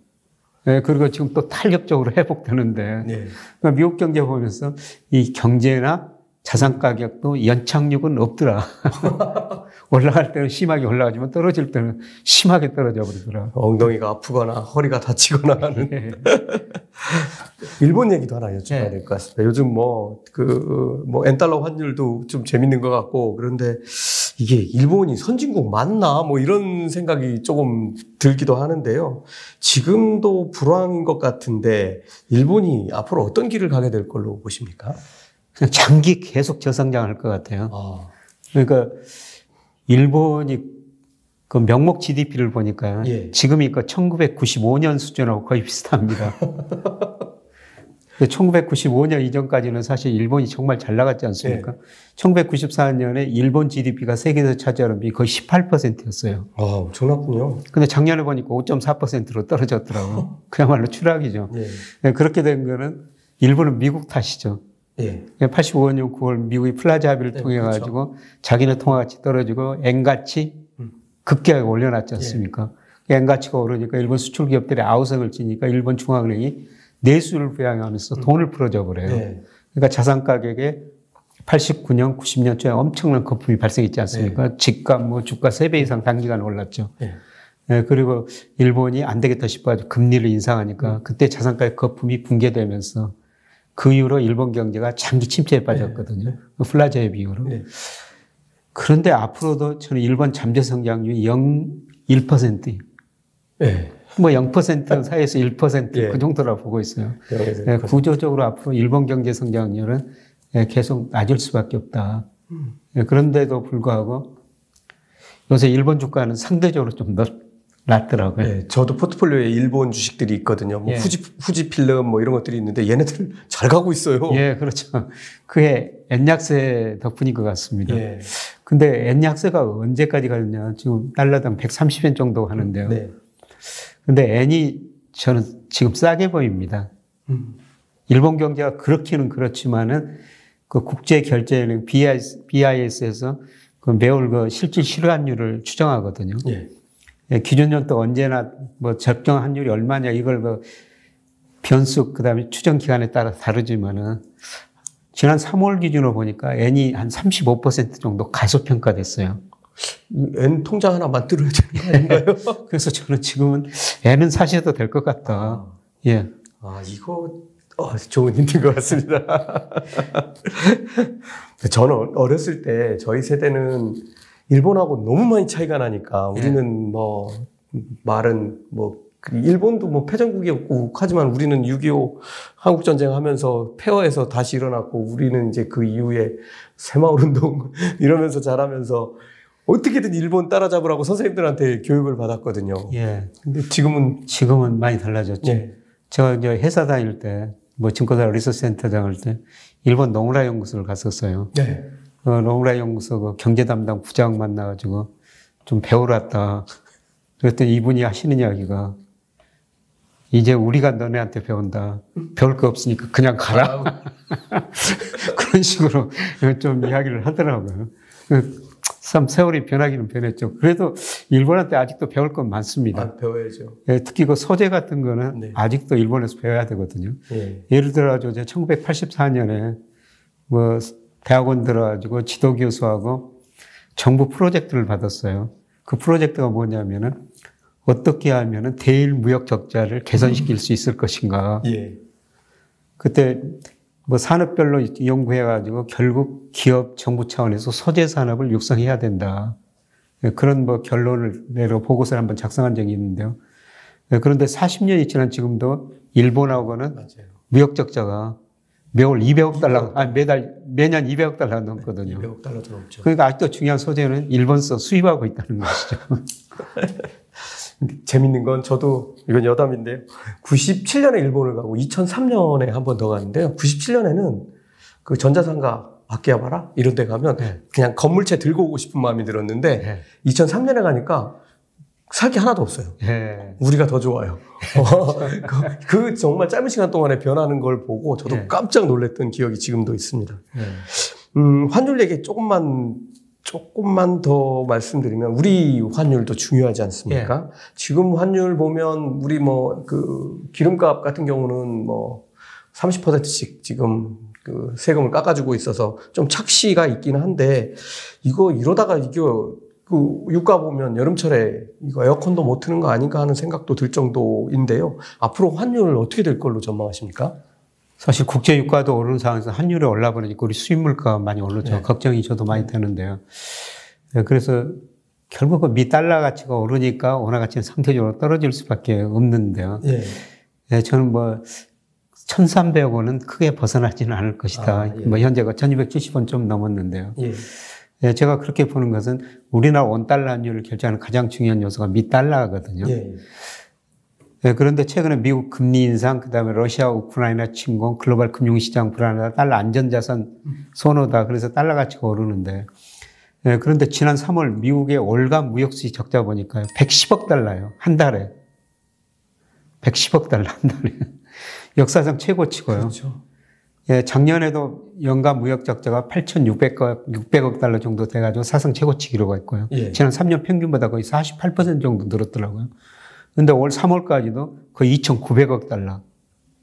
네, 그리고 지금 또 탄력적으로 회복되는데 네. 그러니까 미국 경제 보면서 이 경제나 자산 가격도 연착륙은 없더라. 올라갈 때는 심하게 올라가지만 떨어질 때는 심하게 떨어져 버리더라. 엉덩이가 아프거나 허리가 다치거나 하는. 네. 일본 얘기도 하나 여쭤봐야 네. 될것 같습니다. 요즘 뭐, 그, 뭐, 엔달러 환율도 좀 재밌는 것 같고, 그런데 이게 일본이 선진국 맞나? 뭐 이런 생각이 조금 들기도 하는데요. 지금도 불황인 것 같은데, 일본이 앞으로 어떤 길을 가게 될 걸로 보십니까? 그냥 장기 계속 저성장할 것 같아요. 아. 그러니까, 일본이 그 명목 GDP를 보니까 예. 지금이 그 1995년 수준하고 거의 비슷합니다. 1995년 이전까지는 사실 일본이 정말 잘 나갔지 않습니까? 네. 1994년에 일본 GDP가 세계에서 차지하는 비 거의 18%였어요. 아, 엄청났군요. 근데 작년에 보니까 5.4%로 떨어졌더라고요. 그야말로 추락이죠. 네. 그렇게 된 거는 일본은 미국 탓이죠. 예. 85년 9월 미국이 플라자 합의를 네, 통해 그렇죠. 가지고 그렇죠. 자기네 통화 가치 떨어지고 엔 가치 음. 급격하게 올려놨지 않습니까? 예. 엔 가치가 오르니까 일본 수출 기업들이 아우성을 치니까 일본 중앙은행이 내수를 부양하면서 음. 돈을 풀어줘 버려요. 네. 그러니까 자산 가격에 89년, 90년 초에 엄청난 거품이 발생했지 않습니까? 네. 집값, 뭐 주가 3배 이상 단기간 올랐죠. 네. 네, 그리고 일본이 안 되겠다 싶어가지고 금리를 인상하니까 음. 그때 자산 가격 거품이 붕괴되면서 그 이후로 일본 경제가 장기 침체에 빠졌거든요. 네. 그 플라자 합의 이후로. 네. 그런데 앞으로도 저는 일본 잠재 성장률이 0, 1%. 네. 뭐 0% 사이에서 1%그 예. 정도라 보고 있어요. 네, 구조적으로 앞으로 일본 경제 성장률은 예, 계속 낮을 수밖에 없다. 음. 예, 그런데도 불구하고 요새 일본 주가는 상대적으로 좀 낮더라고요. 네, 저도 포트폴리오에 일본 주식들이 있거든요. 뭐 예. 후지 후지 필름 뭐 이런 것들이 있는데 얘네들 잘 가고 있어요. 예, 그렇죠. 그게 엔약세 덕분인 것 같습니다. 예. 근데 엔약세가 언제까지 가느냐? 지금 달러당 130엔 정도 하는데요. 네. 근데 N이 저는 지금 싸게 보입니다. 음. 일본 경제가 그렇기는 그렇지만은 그 국제 결제은행 BIS에서 그 매월 그 실질 실환율을 추정하거든요. 예. 예, 기준연도 언제나 뭐 적정 환율이 얼마냐 이걸 그 변수 그다음에 추정 기간에 따라 다르지만은 지난 3월 기준으로 보니까 N이 한 35% 정도 가소평가됐어요. N 통장 하나 만들어야 되는 거 아닌가요? 그래서 저는 지금은 N은 사셔도 될 것 같다. 아, 예. 아, 이거, 어, 좋은 힌트인 것 같습니다. 저는 어렸을 때 저희 세대는 일본하고 너무 많이 차이가 나니까 우리는 예. 뭐, 말은 뭐, 그 일본도 뭐 패전국이었고 하지만 우리는 6.25 한국 전쟁 하면서 폐허에서 다시 일어났고 우리는 이제 그 이후에 새마을 운동 이러면서 자라면서 어떻게든 일본 따라잡으라고 선생님들한테 교육을 받았거든요. 예. 근데 지금은 지금은 많이 달라졌죠. 예. 제가 이제 회사 다닐 때, 뭐 증권사 리서치 센터 다닐 때 일본 노무라 연구소를 갔었어요. 네. 그 노무라 연구소 그 경제 담당 부장 만나가지고 좀 배우러 왔다. 그랬더니 이분이 하시는 이야기가 이제 우리가 너네한테 배운다. 배울 거 없으니까 그냥 가라. 그런 식으로 좀 이야기를 하더라고요. 참 세월이 변하기는 변했죠. 그래도 일본한테 아직도 배울 건 많습니다. 아, 배워야죠. 예, 특히 그 소재 같은 거는 네. 아직도 일본에서 배워야 되거든요. 예. 를 들어가지고 1984년에 뭐 대학원 들어가지고 지도 교수하고 정부 프로젝트를 받았어요. 그 프로젝트가 뭐냐면은 어떻게 하면은 대일 무역 적자를 개선시킬 수 있을 것인가. 예. 그때 뭐 산업별로 연구해가지고 결국 기업 정부 차원에서 소재 산업을 육성해야 된다. 예, 그런 뭐 결론을 내려 보고서를 한번 작성한 적이 있는데요. 예, 그런데 40년이 지난 지금도 일본하고는 맞아요. 무역 적자가 매월 200억 달러, 아 매달 매년 200억 달러 넘거든요. 200억 달러 넘죠. 그러니까 아직도 중요한 소재는 일본서 수입하고 있다는 것이죠. 재밌는 건 저도 이건 여담인데요. 97년에 일본을 가고 2003년에 한 번 더 갔는데요. 97년에는 그 전자상가 아키하바라 이런 데 가면 네. 그냥 건물채 들고 오고 싶은 마음이 들었는데 네. 2003년에 가니까 살 게 하나도 없어요. 네. 우리가 더 좋아요. 그, 그, 정말 짧은 시간 동안에 변하는 걸 보고 저도 네. 깜짝 놀랐던 기억이 지금도 있습니다. 네. 음, 환율 얘기 조금만 조금만 더 말씀드리면 우리 환율도 중요하지 않습니까? 예. 지금 환율 보면 우리 뭐 그 기름값 같은 경우는 뭐 30%씩 지금 그 세금을 깎아주고 있어서 좀 착시가 있기는 한데 이거 이러다가 이거 그 유가 보면 여름철에 이거 에어컨도 못 트는 거 아닌가 하는 생각도 들 정도인데요. 앞으로 환율 어떻게 될 걸로 전망하십니까? 사실 국제 유가도 오르는 상황에서 환율이 올라버리니까 우리 수입 물가가 많이 오르죠. 네. 걱정이 저도 많이 되는데요. 네, 그래서 결국은 미 달러 가치가 오르니까 원화 가치는 상대적으로 떨어질 수밖에 없는데요. 예. 네, 저는 뭐 1,300원은 크게 벗어나지는 않을 것이다. 아, 예. 뭐 현재가 1,270원 좀 넘었는데요. 예. 예, 제가 그렇게 보는 것은 우리나라 원달러 환율을 결정하는 가장 중요한 요소가 미 달러거든요. 예. 예, 그런데 최근에 미국 금리 인상, 그 다음에 러시아, 우크라이나 침공, 글로벌 금융 시장 불안하다, 달러 안전자산 선호다. 그래서 달러 가치가 오르는데. 예, 그런데 지난 3월 미국의 월간 무역 수지 적자 보니까요. 110억 달러요. 한 달에. 110억 달러 한 달에. 역사상 최고치고요. 그렇죠. 예, 작년에도 연간 무역 적자가 8,600억 600억 달러 정도 돼가지고 사상 최고치 기록했고요. 예. 지난 3년 평균보다 거의 48% 정도 늘었더라고요. 근데 올 3월까지도 거의 2,900억 달러.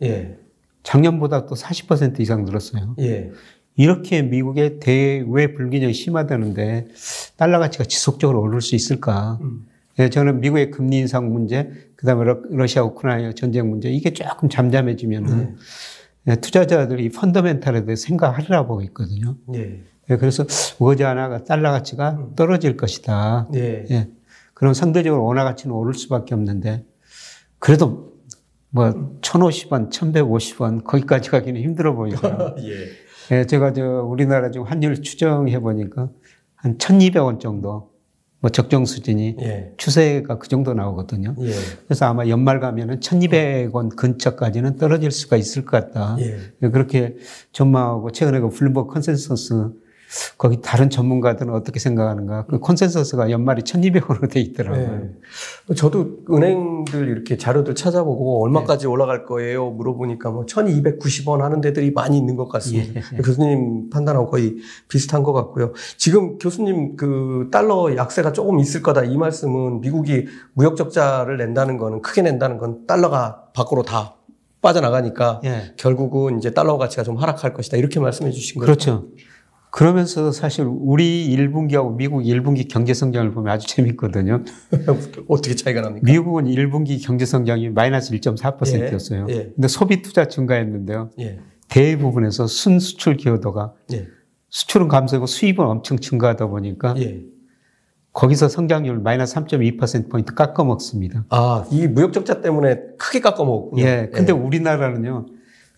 예. 작년보다 또 40% 이상 늘었어요. 예. 이렇게 미국의 대외 불균형이 심하다는데 달러 가치가 지속적으로 오를 수 있을까? 음. 예, 저는 미국의 금리 인상 문제, 그 다음에 러시아 우크라이나 전쟁 문제, 이게 조금 잠잠해지면은 음. 예, 투자자들이 펀더멘탈에 대해 생각하리라 보고 있거든요. 예. 예, 그래서 머지않아 달러 가치가 음. 떨어질 것이다. 예. 예. 그럼 상대적으로 원화 가치는 오를 수밖에 없는데 그래도 뭐 1,050원, 1,150원 거기까지 가기는 힘들어 보이고요. 예. 예, 제가 저 우리나라 지금 환율 추정해 보니까 한 1,200원 정도 뭐 적정 수준이 예. 추세가 그 정도 나오거든요. 예. 그래서 아마 연말 가면은 1200원 근처까지는 떨어질 수가 있을 것 같다. 예. 그렇게 전망하고 최근에 그 Bloomberg consensus 거기 다른 전문가들은 어떻게 생각하는가? 그 consensus가 연말이 1200원으로 돼 있더라고요. 네. 저도 은행들 이렇게 자료들 찾아보고 얼마까지 네. 올라갈 거예요? 물어보니까 뭐 1290원 하는 데들이 많이 있는 것 같습니다. 예. 교수님 판단하고 거의 비슷한 것 같고요. 지금 교수님 그 달러 약세가 조금 있을 거다 이 말씀은 미국이 무역 적자를 낸다는 거는 크게 낸다는 건 달러가 밖으로 다 빠져나가니까 예. 결국은 이제 달러 가치가 좀 하락할 것이다 이렇게 말씀해 주신 거죠. 그렇죠. 그러면서 사실 우리 1분기하고 미국 1분기 경제 성장을 보면 아주 재밌거든요. 어떻게 차이가 납니까? 미국은 1분기 경제 성장이 마이너스 1.4%였어요. 예, 예. 근데 소비 투자 증가했는데요. 예. 대부분에서 순수출 기여도가 예. 수출은 감소하고 수입은 엄청 증가하다 보니까 예. 거기서 성장률 마이너스 3.2%포인트 깎아 먹습니다. 아, 이 무역 적자 때문에 크게 깎아 먹었군요. 예. 근데 예. 우리나라는요,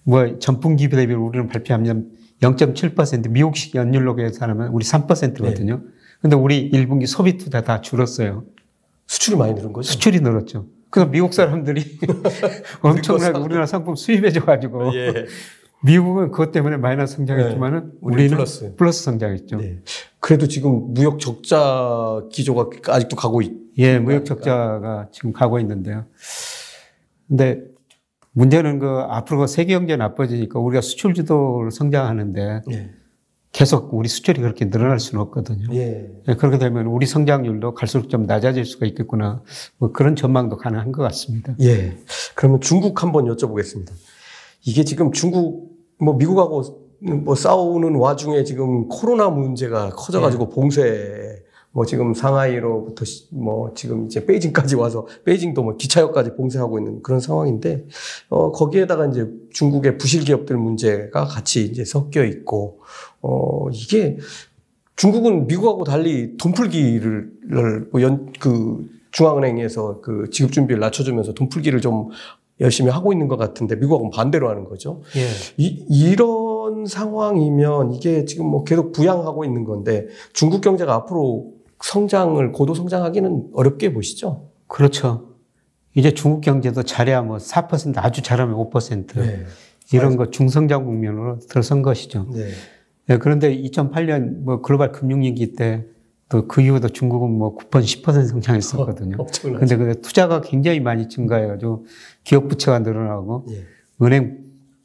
뭐 전분기 대비 우리는 발표하면 0.7% 미국식 연율로 계산하면 우리 3%거든요. 네. 근데 우리 1분기 소비 투자 다 줄었어요. 수출이 많이 늘은 거죠? 수출이 늘었죠. 그래서 미국 사람들이 엄청나게 우리나라 상품 수입해줘가지고 예. 미국은 그것 때문에 마이너스 성장했지만은 네. 우리는 플러스. 플러스 성장했죠. 네. 그래도 지금 무역 적자 기조가 아직도 가고 있. 예, 무역 적자가 지금 가고 있는데요. 근데 문제는 그 앞으로 그 세계 경제 나빠지니까 우리가 수출 주도를 성장하는데 예. 계속 우리 수출이 그렇게 늘어날 수는 없거든요. 예. 예. 그렇게 되면 우리 성장률도 갈수록 좀 낮아질 수가 있겠구나. 뭐 그런 전망도 가능한 것 같습니다. 예. 그러면 중국 한번 여쭤보겠습니다. 이게 지금 중국 뭐 미국하고 뭐 싸우는 와중에 지금 코로나 문제가 커져가지고 예. 봉쇄 뭐 지금 상하이로부터 뭐 지금 이제 베이징까지 와서 베이징도 뭐 기차역까지 봉쇄하고 있는 그런 상황인데 어 거기에다가 이제 중국의 부실 기업들 문제가 같이 이제 섞여 있고 어 이게 중국은 미국하고 달리 돈풀기를 뭐연그 중앙은행에서 그 지급 준비를 낮춰주면서 돈풀기를 좀 열심히 하고 있는 것 같은데 미국하고는 반대로 하는 거죠. 예. 이, 이런 상황이면 이게 지금 뭐 계속 부양하고 있는 건데 중국 경제가 앞으로 성장을 고도 성장하기는 어렵게 보시죠? 그렇죠. 이제 중국 경제도 잘해야 뭐 4% 아주 잘하면 5% 네. 이런 거 중성장 국면으로 들어선 것이죠. 네. 네, 그런데 2008년 뭐 글로벌 금융위기 때 또 그 이후도 중국은 뭐9% 10% 성장했었거든요. 어, 근데 그 투자가 굉장히 많이 증가해가지고 기업 부채가 늘어나고 예. 은행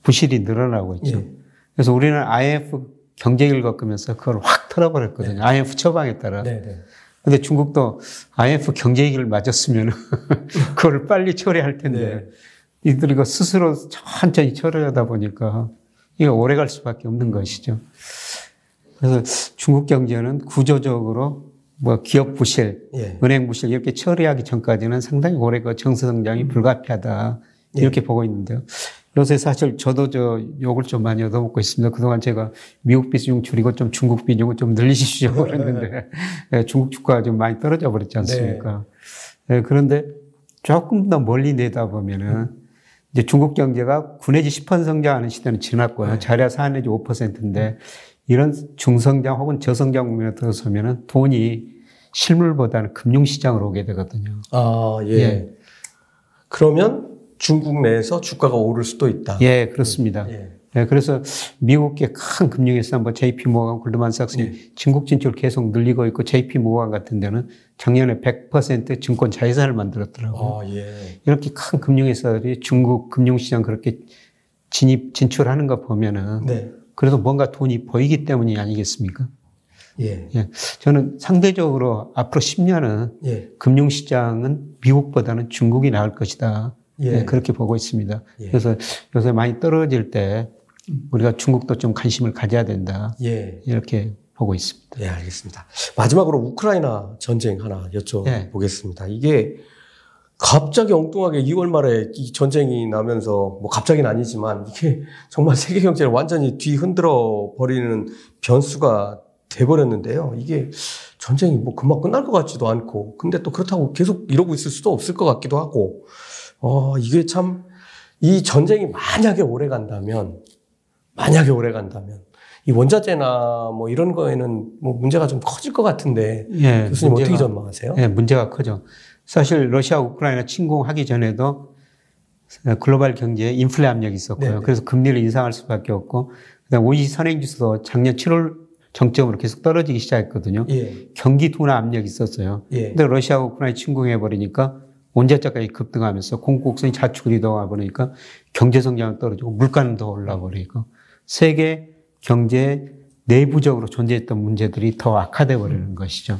부실이 늘어나고 있죠. 예. 그래서 우리는 IF 경제기를 겪으면서 그걸 확 털어버렸거든요. 네. IMF 처방에 따라. 네, 네. 근데 중국도 IMF 경제 위기를 맞았으면 그걸 빨리 처리할 텐데 네. 이들이 그 스스로 천천히 처리하다 보니까 이게 오래 갈 수밖에 없는 것이죠. 그래서 중국 경제는 구조적으로 뭐 기업 부실, 예. 은행 부실 이렇게 처리하기 전까지는 상당히 오래 그 정서 성장이 음. 불가피하다 이렇게 예. 보고 있는데요. 요새 사실 저도 저 욕을 좀 많이 얻어먹고 있습니다. 그동안 제가 미국 비중 줄이고 좀 중국 비중을 좀 늘리시려고 그랬는데 네, 중국 주가가 좀 많이 떨어져 버렸지 않습니까? 네. 네, 그런데 조금 더 멀리 내다보면은 이제 중국 경제가 9 내지 10% 성장하는 시대는 지났고요. 네. 자리야 4 내지 5%인데 이런 중성장 혹은 저성장 국면에 들어서면은 돈이 실물보다는 금융시장으로 오게 되거든요. 아, 예. 예. 그러면 중국 내에서 주가가 오를 수도 있다. 예, 그렇습니다. 예. 예 그래서 미국의 큰 금융회사 뭐 JP 모건, 골드만삭스 예. 중국 진출 계속 늘리고 있고 JP 모건 같은 데는 작년에 100% 증권 자회사를 만들었더라고요. 아, 예. 이렇게 큰 금융회사들이 중국 금융시장 그렇게 진입 진출하는 거 보면은 네. 그래도 뭔가 돈이 보이기 때문이 아니겠습니까? 예. 예. 저는 상대적으로 앞으로 10년은 예. 금융시장은 미국보다는 중국이 나을 것이다. 예. 네, 그렇게 보고 있습니다. 예. 그래서 요새 많이 떨어질 때 우리가 중국도 좀 관심을 가져야 된다. 예. 이렇게 보고 있습니다. 네, 알겠습니다. 마지막으로 우크라이나 전쟁 하나 여쭤보겠습니다. 네. 이게 갑자기 엉뚱하게 2월 말에 이 전쟁이 나면서 뭐 갑자기는 아니지만 이게 정말 세계 경제를 완전히 뒤 흔들어 버리는 변수가 돼 버렸는데요. 이게 전쟁이 뭐 금방 끝날 것 같지도 않고 근데 또 그렇다고 계속 이러고 있을 수도 없을 것 같기도 하고 어, 이게 참, 이 전쟁이 만약에 오래 간다면, 만약에 오래 간다면, 이 원자재나 뭐 이런 거에는 뭐 문제가 좀 커질 것 같은데, 예, 교수님 문제가, 어떻게 전망하세요? 예, 문제가 크죠. 사실 러시아 우크라이나 침공하기 전에도 글로벌 경제에 인플레 압력이 있었고요. 네네. 그래서 금리를 인상할 수밖에 없고, 그다음 오이 선행지수도 작년 7월 정점으로 계속 떨어지기 시작했거든요. 예. 경기 둔화 압력이 있었어요. 예. 근데 러시아 우크라이나 침공해 버리니까 원자재가격이 급등하면서 공급성이 자축이 되어 버리니까 경제 성장은 떨어지고 물가는 더 올라 버리고 세계 경제 내부적으로 존재했던 문제들이 더 악화돼 버리는 것이죠.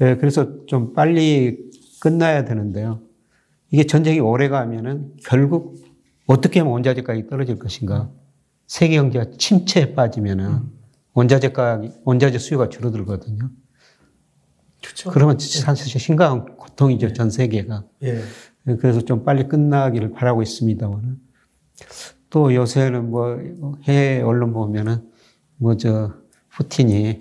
예, 그래서 좀 빨리 끝나야 되는데요. 이게 전쟁이 오래 가면은 결국 어떻게 하면 원자재 가격이 떨어질 것인가? 세계 경제가 침체에 빠지면은 원자재 가격, 원자재 수요가 줄어들거든요. 그렇죠. 그러면 사실 심각한 고통이죠, 예. 전 세계가. 예. 그래서 좀 빨리 끝나기를 바라고 있습니다만. 또 요새는 뭐 해외 언론 보면은 뭐 저 푸틴이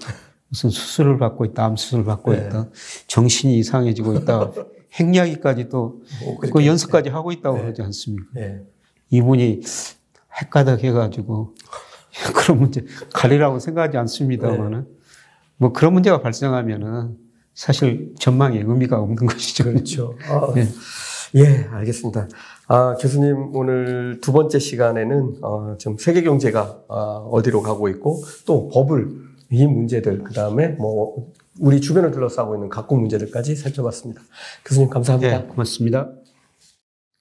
무슨 수술을 받고 있다, 암 수술을 받고 네. 있다, 정신이 이상해지고 있다, 핵 이야기까지 또, 뭐그 연습까지 네. 하고 있다고 네. 그러지 않습니까? 네. 이분이 핵가닥 해가지고 그런 문제 가리라고 생각하지 않습니다만은 네. 뭐 그런 문제가 발생하면은 사실 전망에 의미가 없는 것이죠. 그렇죠. 아, 네. 예, 알겠습니다. 아, 교수님 오늘 두 번째 시간에는 어, 좀 세계 경제가 어, 어디로 가고 있고 또 버블 이 문제들 그 다음에 뭐 우리 주변을 둘러싸고 있는 각국 문제들까지 살펴봤습니다. 교수님 감사합니다. 네, 고맙습니다.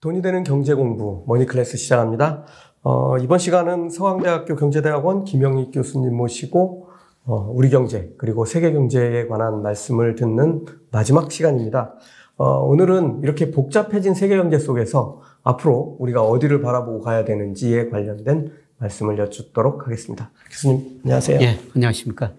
돈이 되는 경제 공부 Money Class 시작합니다. 어, 이번 시간은 서강대학교 경제대학원 김영익 교수님 모시고 어, 우리 경제 그리고 세계 경제에 관한 말씀을 듣는 마지막 시간입니다. 어, 오늘은 이렇게 복잡해진 세계 경제 속에서 앞으로 우리가 어디를 바라보고 가야 되는지에 관련된 말씀을 여쭙도록 하겠습니다. 교수님 안녕하세요. 예, 안녕하십니까.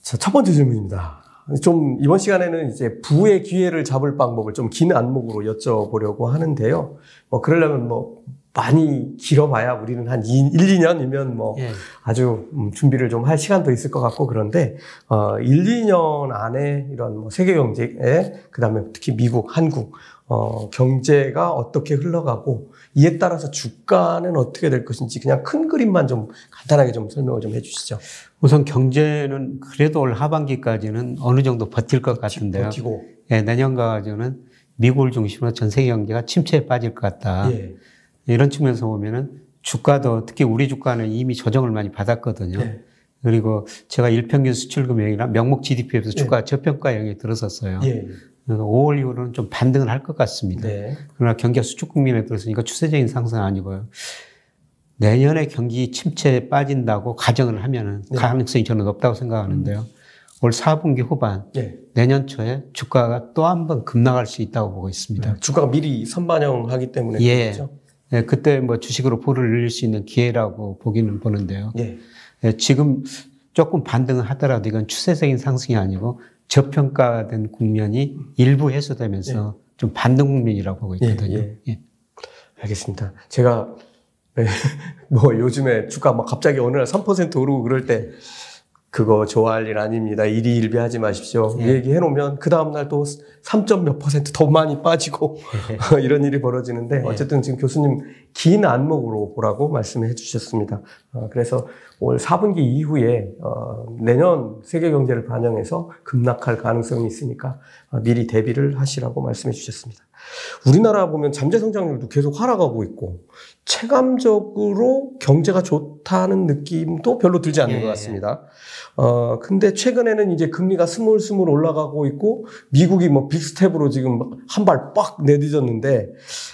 자, 첫 번째 질문입니다. 좀 이번 시간에는 이제 부의 기회를 잡을 방법을 좀 긴 안목으로 여쭤보려고 하는데요. 뭐 그러려면 뭐 많이 길어봐야 우리는 한 1, 2년이면 뭐 예. 아주 음, 준비를 좀 할 시간도 있을 것 같고 그런데 어 1, 2년 안에 이런 뭐 세계 경제에 그다음에 특히 미국, 한국 어 경제가 어떻게 흘러가고 이에 따라서 주가는 어떻게 될 것인지 그냥 큰 그림만 좀 간단하게 좀 설명을 좀 해주시죠. 우선 경제는 그래도 올 하반기까지는 어느 정도 버틸 것 같은데요. 버티고. 예, 내년까지는 미국을 중심으로 전 세계 경제가 침체에 빠질 것 같다. 예. 이런 측면에서 보면은 주가도 특히 우리 주가는 이미 조정을 많이 받았거든요. 네. 그리고 제가 일평균 수출 금액이나 명목 GDP에 비해서 네. 주가 저평가 영역에 들어섰어요. 예. 5월 이후로는 좀 반등을 할 것 같습니다. 네. 그러나 경기가 수축 국면에 들어서니까 추세적인 상승은 아니고요. 내년에 경기 침체에 빠진다고 가정을 하면은 네. 가능성이 저는 높다고 생각하는데요. 음. 올 4분기 후반 네. 내년 초에 주가가 또 한 번 급락할 수 있다고 보고 있습니다. 네. 주가가 미리 선반영하기 때문에 예. 그렇죠? 예, 그때 뭐 주식으로 불을 늘릴 수 있는 기회라고 보기는 보는데요. 예. 예, 지금 조금 반등을 하더라도 이건 추세적인 상승이 아니고 저평가된 국면이 일부 해소되면서 예. 좀 반등 국면이라고 보고 있거든요. 예, 예. 알겠습니다. 제가 뭐 요즘에 주가 막 갑자기 어느 날 3% 오르고 그럴 때 그거 좋아할 일 아닙니다. 일이 일비하지 마십시오. 예. 얘기해 놓으면 그 다음 날 또 3점 몇 퍼센트 더 많이 빠지고 예. 이런 일이 벌어지는데 예. 어쨌든 지금 교수님 긴 안목으로 보라고 말씀해 주셨습니다. 어, 그래서 올 4분기 이후에 어, 내년 세계 경제를 반영해서 급락할 가능성이 있으니까 어, 미리 대비를 하시라고 말씀해 주셨습니다. 우리나라 보면 잠재 성장률도 계속 하락하고 있고 체감적으로 경제가 좋다는 느낌도 별로 들지 않는 예. 것 같습니다. 어, 근데 최근에는 이제 금리가 스물스물 올라가고 있고, 미국이 뭐 big step으로 지금 한 발 빡 내딛었는데,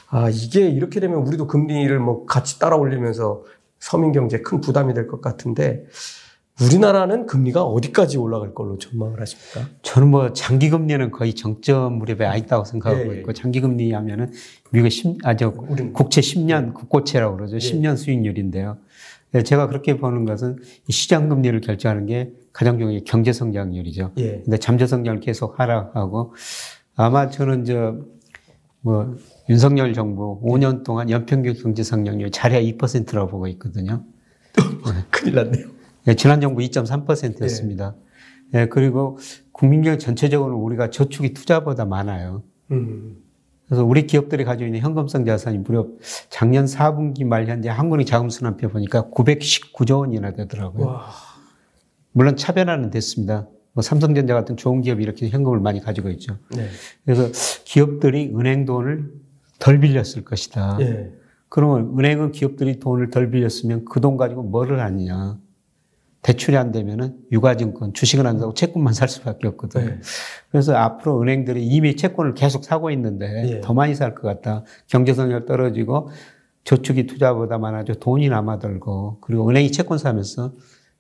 아, 이게 이렇게 되면 우리도 금리를 뭐 같이 따라 올리면서 서민 경제에 큰 부담이 될 것 같은데, 우리나라는 금리가 어디까지 올라갈 걸로 전망을 하십니까? 저는 뭐 장기 금리는 거의 정점 무렵에 아 있다고 생각하고 예, 있고 장기 금리 하면은 미국의 10, 아, 저, 국채 10년 국고채라고 그러죠. 예. 10년 수익률인데요. 네, 제가 그렇게 보는 것은 시장 금리를 결정하는 게 가장 중요한 게 경제 성장률이죠. 예. 근데 잠재 성장을 계속 하락하고 아마 저는 저 뭐 윤석열 정부 5년 동안 연평균 경제 성장률 잘해야 2%라고 보고 있거든요. 큰일 났네요. 네, 지난 정부 2.3%였습니다. 예. 네, 그리고 국민경 전체적으로 우리가 저축이 투자보다 많아요. 음. 그래서 우리 기업들이 가지고 있는 현금성 자산이 무려 작년 4분기 말 현재 한국은행 자금순환표 보니까 919조 원이나 되더라고요. 와. 물론 차변화는 됐습니다. 뭐 삼성전자 같은 좋은 기업이 이렇게 현금을 많이 가지고 있죠. 네. 그래서 기업들이 은행 돈을 덜 빌렸을 것이다. 네. 그러면 은행은 기업들이 돈을 덜 빌렸으면 그 돈 가지고 뭐를 하느냐. 대출이 안 되면은 유가증권, 주식은 안 사고 채권만 살 수밖에 없거든요. 네. 그래서 앞으로 은행들이 이미 채권을 계속 사고 있는데 네. 더 많이 살 것 같다. 경제 성장 떨어지고 저축이 투자보다 많아져 돈이 남아들고 그리고 은행이 채권 사면서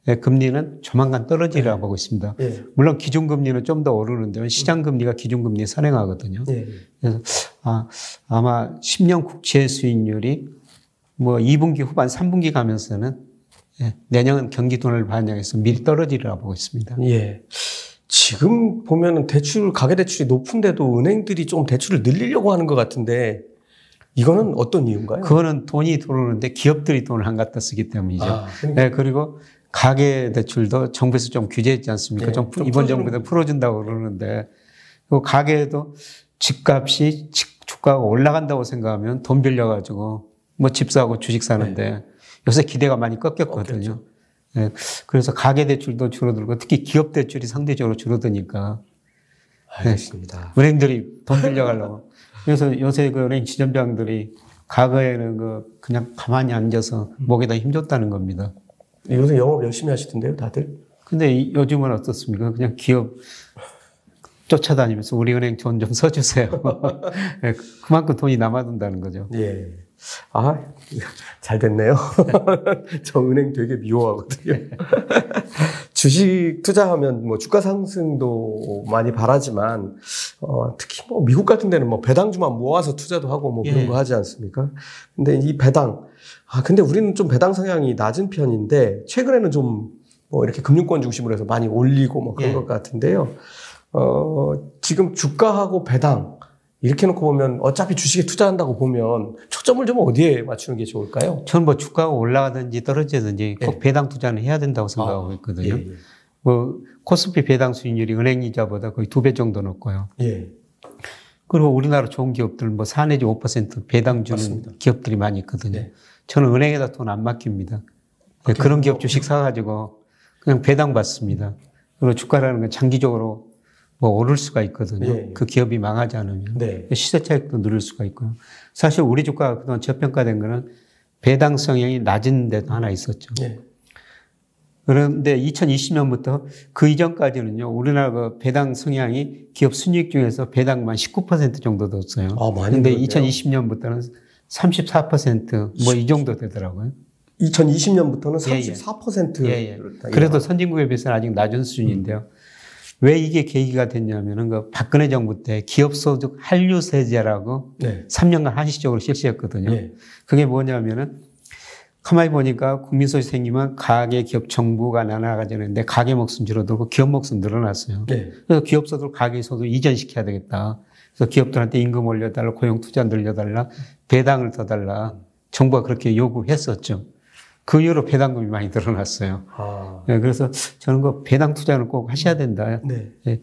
예, 금리는 조만간 떨어지리라고 네. 보고 있습니다. 네. 물론 기준금리는 좀 더 오르는데 시장금리가 기준금리에 선행하거든요. 네. 그래서 아, 아마 10년 국채 수익률이 뭐 2분기 후반 3분기 가면서는 예, 내년은 경기 돈을 반영해서 미리 떨어지리라 보고 있습니다. 예. 지금 보면은 대출 가계 대출이 높은데도 은행들이 좀 대출을 늘리려고 하는 것 같은데 이거는 어떤 이유인가요? 그거는 돈이 들어오는데 기업들이 돈을 안 갖다 쓰기 때문이죠. 아, 그러니까. 네, 그리고 가계 대출도 정부에서 좀 규제했지 않습니까? 네, 좀, 좀 이번 정부에서 풀어준다고 그러는데 그 가계도 집값이 주가가 올라간다고 생각하면 돈 빌려가지고 뭐 집 사고 주식 사는데 네. 요새 기대가 많이 꺾였거든요. 네. 그래서 가계 대출도 줄어들고 특히 기업 대출이 상대적으로 줄어드니까. 알겠습니다. 네. 은행들이 돈 빌려가려고. 그래서 요새 그 은행 지점장들이 과거에는 그 그냥 가만히 앉아서 목에다 힘줬다는 겁니다. 요새 영업 열심히 하시던데요, 다들? 근데 요즘은 어떻습니까? 그냥 기업 쫓아다니면서 우리 은행 돈 좀 써주세요. 네, 그만큼 돈이 남아든다는 거죠. 예. 아, 잘 됐네요. 저 은행 되게 미워하거든요. 주식 투자하면 뭐 주가 상승도 많이 바라지만, 어, 특히 뭐 미국 같은 데는 뭐 배당주만 모아서 투자도 하고 뭐 그런 예. 거 하지 않습니까? 근데 이 배당, 아, 근데 우리는 좀 배당 성향이 낮은 편인데, 최근에는 좀 뭐 이렇게 금융권 중심으로 해서 많이 올리고 뭐 그런 예. 것 같은데요. 어, 지금 주가하고 배당, 이렇게 놓고 보면 어차피 주식에 투자한다고 보면 초점을 좀 어디에 맞추는 게 좋을까요? 저는 뭐 주가가 올라가든지 떨어지든지 꼭 예. 배당 투자는 해야 된다고 생각하고 아, 있거든요. 예, 예. 뭐 코스피 배당 수익률이 은행 이자보다 거의 두 배 정도 높고요. 예. 그리고 우리나라 좋은 기업들 뭐 4 내지 5% 배당 주는 맞습니다. 기업들이 많이 있거든요. 네. 저는 은행에다 돈 안 맡깁니다. 네, 그런 기업 주식 사가지고 그냥 배당 받습니다. 그리고 주가라는 건 장기적으로 뭐 오를 수가 있거든요. 네. 그 기업이 망하지 않으면 네. 시세 차익도 누릴 수가 있고요. 사실 우리 주가가 그동안 저평가된 거는 배당 성향이 낮은 데도 하나 있었죠. 네. 그런데 2020년부터 그 이전까지는요, 우리나라 그 배당 성향이 기업 순이익 중에서 배당만 19% 정도 뒀어요. 아, 많이 근데 2020년부터는 34%뭐 이 정도 되더라고요. 2020년부터는 34%. 예, 예. 예. 그래도 선진국에 비해서는 아직 낮은 수준인데요. 음. 왜 이게 계기가 됐냐면은 그 박근혜 정부 때 기업소득 한류 세제라고 네. 3년간 한시적으로 실시했거든요. 네. 그게 뭐냐면은 가만히 보니까 국민소득 생기면 가계, 기업, 정부가 나눠가지는데 가계 목숨 줄어들고 기업 목숨 늘어났어요. 네. 그래서 기업 소득 가계 소득 이전시켜야 되겠다. 그래서 기업들한테 임금 올려달라, 고용 투자 늘려달라, 배당을 더 달라. 정부가 그렇게 요구했었죠. 그 이후로 배당금이 많이 늘어났어요. 아. 네, 그래서 저는 그 배당 투자는 꼭 하셔야 된다. 네. 네.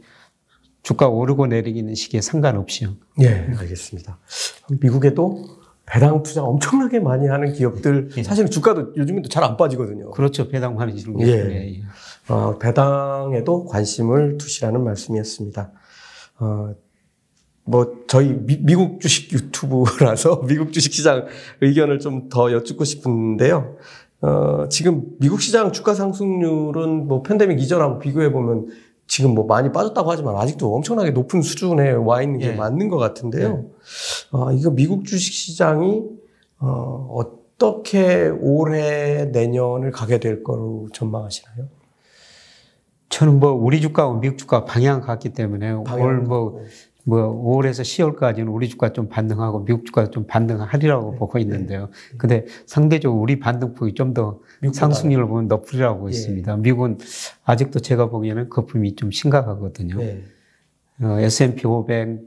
주가 오르고 내리기는 시기에 상관없이요. 네, 알겠습니다. 미국에도 배당 투자 엄청나게 많이 하는 기업들 예. 사실은 주가도 요즘은 잘 안 빠지거든요. 그렇죠. 배당 많이 주는 게. 예. 예. 어, 배당에도 관심을 두시라는 말씀이었습니다. 어, 뭐 저희 미, 국 주식 유튜브라서 미국 주식 시장 의견을 좀 더 여쭙고 싶은데요. 어, 지금 미국 시장 주가 상승률은 뭐 팬데믹 이전하고 비교해 보면 지금 뭐 많이 빠졌다고 하지만 아직도 엄청나게 높은 수준에 와 있는 게 예. 맞는 것 같은데요. 예. 어, 이거 미국 주식 시장이 어, 어떻게 올해 내년을 가게 될 거로 전망하시나요? 저는 뭐 우리 주가와 미국 주가 방향 같기 때문에 올뭐 뭐 5월에서 10월까지는 우리 주가 좀 반등하고 미국 주가 좀 반등하리라고 네. 보고 있는데요. 네. 근데 상대적으로 우리 반등폭이 좀 더 상승률을 보면 높으리라고 예. 있습니다. 미국은 아직도 제가 보기에는 거품이 좀 심각하거든요. 네. 어, S&P 500,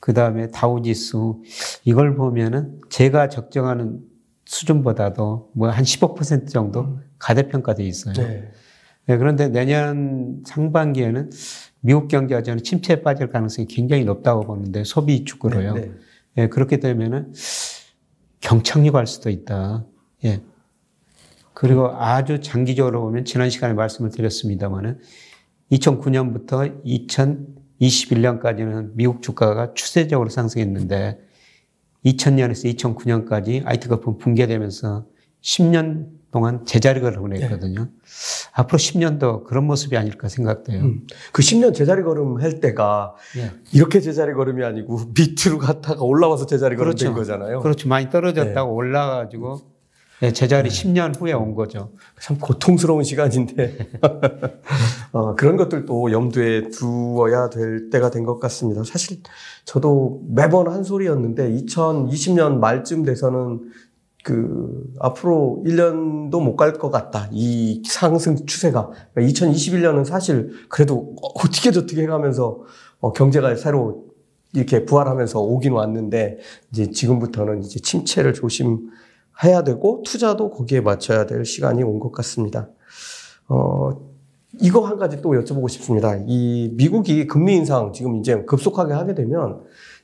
그 다음에 다우지수 이걸 보면은 제가 적정하는 수준보다도 뭐 한 15% 정도 음. 가대평가돼 있어요. 네. 네, 그런데 내년 상반기에는 미국 경제가 저는 침체에 빠질 가능성이 굉장히 높다고 보는데 소비 축으로요. 네, 네. 예, 그렇게 되면은 경착륙 할 수도 있다. 예. 그리고 아주 장기적으로 보면 지난 시간에 말씀을 드렸습니다만은 2009년부터 2021년까지는 미국 주가가 추세적으로 상승했는데 2000년에서 2009년까지 IT 거품 붕괴되면서 10년 동안 제자리 걸음을 했거든요. 네. 앞으로 10년 더 그런 모습이 아닐까 생각돼요. 음. 그 10년 제자리 걸음 할 때가 네. 이렇게 제자리 걸음이 아니고 밑으로 갔다가 올라와서 제자리 걸음 그렇죠. 된 거잖아요. 그렇죠. 많이 떨어졌다가 네. 올라가지고 네, 제자리 10년 후에 온 거죠. 참 고통스러운 시간인데 어, 그런 것들도 염두에 두어야 될 때가 된 것 같습니다. 사실 저도 매번 한 소리였는데 2020년 말쯤 돼서는 그 앞으로 1년도 못 갈 것 같다. 이 상승 추세가. 그러니까 2021년은 사실 그래도 어떻게 저떻게 해가면서 어, 경제가 새로 이렇게 부활하면서 오긴 왔는데 이제 지금부터는 이제 침체를 조심해야 되고 투자도 거기에 맞춰야 될 시간이 온 것 같습니다. 어, 이거 한 가지 또 여쭤보고 싶습니다. 이 미국이 금리 인상 지금 이제 급속하게 하게 되면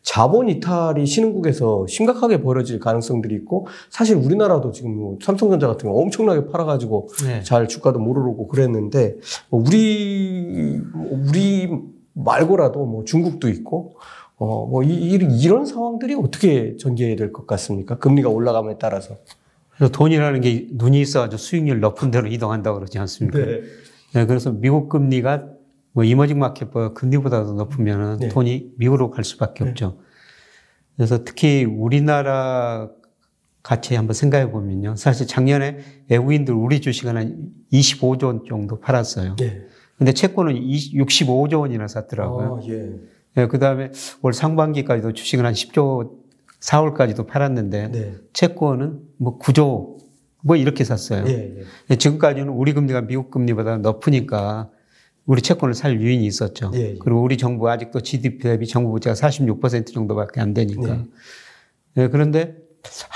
자본 이탈이 신흥국에서 심각하게 벌어질 가능성들이 있고 사실 우리나라도 지금 뭐 삼성전자 같은 거 엄청나게 팔아가지고 네. 잘 주가도 못 오르고 그랬는데 뭐 우리 우리 말고라도 뭐 중국도 있고 어 뭐 이런 상황들이 어떻게 전개될 해야것 같습니까? 금리가 올라감에 따라서. 그래서 돈이라는 게 눈이 있어가지고 수익률 높은 데로 이동한다고 그러지 않습니까? 네. 네 그래서 미국 금리가 뭐 이머징 마켓보다 금리보다도 높으면 네. 돈이 미국으로 갈 수밖에 네. 없죠. 그래서 특히 우리나라 가치 한번 생각해 보면요. 사실 작년에 외국인들 우리 주식은 한 25조 원 정도 팔았어요. 네. 근데 채권은 65조 원이나 샀더라고요. 아, 예. 네, 그 다음에 올 상반기까지도 주식은 한 10조, 4월까지도 팔았는데 네. 채권은 뭐 9조 뭐 이렇게 샀어요. 예, 예. 지금까지는 우리 금리가 미국 금리보다 높으니까 우리 채권을 살 유인이 있었죠. 예, 예. 그리고 우리 정부 아직도 GDP 대비 정부 부채가 46% 정도밖에 안 되니까. 네. 네, 그런데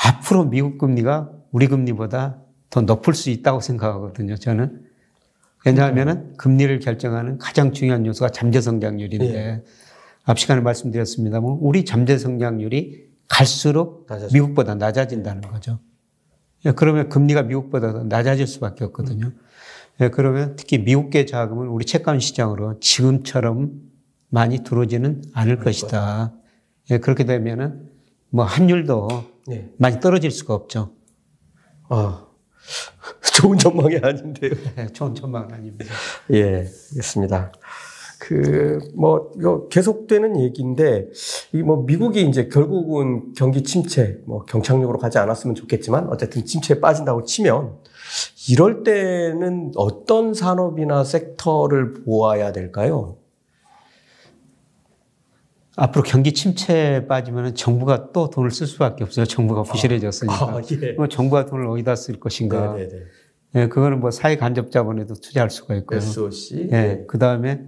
앞으로 미국 금리가 우리 금리보다 더 높을 수 있다고 생각하거든요. 저는. 왜냐하면은 금리를 결정하는 가장 중요한 요소가 잠재 성장률인데 네. 앞 시간에 말씀드렸습니다만 우리 잠재 성장률이 갈수록 낮아져. 미국보다 낮아진다는 거죠. 예, 그러면 금리가 미국보다 더 낮아질 수밖에 없거든요. 음. 예, 그러면 특히 미국계 자금은 우리 채권 시장으로 지금처럼 많이 들어오지는 않을 것이다. 예, 그렇게 되면은 뭐 환율도 네. 많이 떨어질 수가 없죠. 아, 좋은 전망이 아닌데요. 네, 좋은 전망은 아닙니다. 예, 알겠습니다. 그, 뭐, 이거 계속되는 얘기인데, 이 뭐, 미국이 이제 결국은 경기 침체, 뭐, 경착륙으로 가지 않았으면 좋겠지만, 어쨌든 침체에 빠진다고 치면, 이럴 때는 어떤 산업이나 섹터를 보아야 될까요? 앞으로 경기 침체에 빠지면 정부가 또 돈을 쓸 수밖에 없어요. 정부가 부실해졌으니까. 아, 아, 예. 뭐 정부가 돈을 어디다 쓸 것인가. 네네네. 예, 그거는 뭐 사회 간접 자본에도 투자할 수가 있고요. SOC. 예, 네. 그 다음에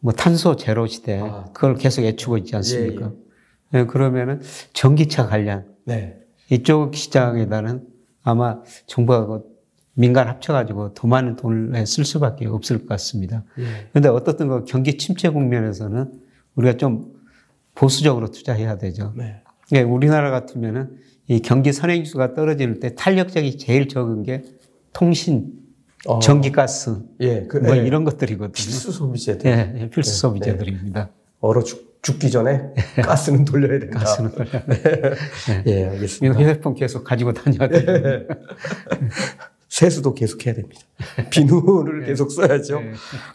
뭐 탄소 제로 시대 아, 그걸 계속 애추고 있지 않습니까? 예, 예. 예, 그러면은 전기차 관련 네. 이쪽 시장에다는 아마 정부가 그 민간 합쳐가지고 더 많은 돈을 쓸 수밖에 없을 것 같습니다. 그런데 예. 어떻든 그 경기 침체 국면에서는 우리가 좀 보수적으로 투자해야 되죠. 네. 예, 우리나라 같으면은 이 경기 선행수가 떨어질 때 탄력적이 제일 적은 게 통신, 어. 전기가스, 예, 그, 뭐 예. 이런 것들이거든요. 필수 소비재들. 예, 예 필수 네. 소비재들입니다. 얼어 죽, 죽기 전에 가스는 돌려야 된다. 가스는 돌려야. 네. 예, 알겠습니다. 휴대폰 계속 가지고 다녀야 돼요. 세수도 계속 해야 됩니다. 비누를 네. 계속 써야죠. 네.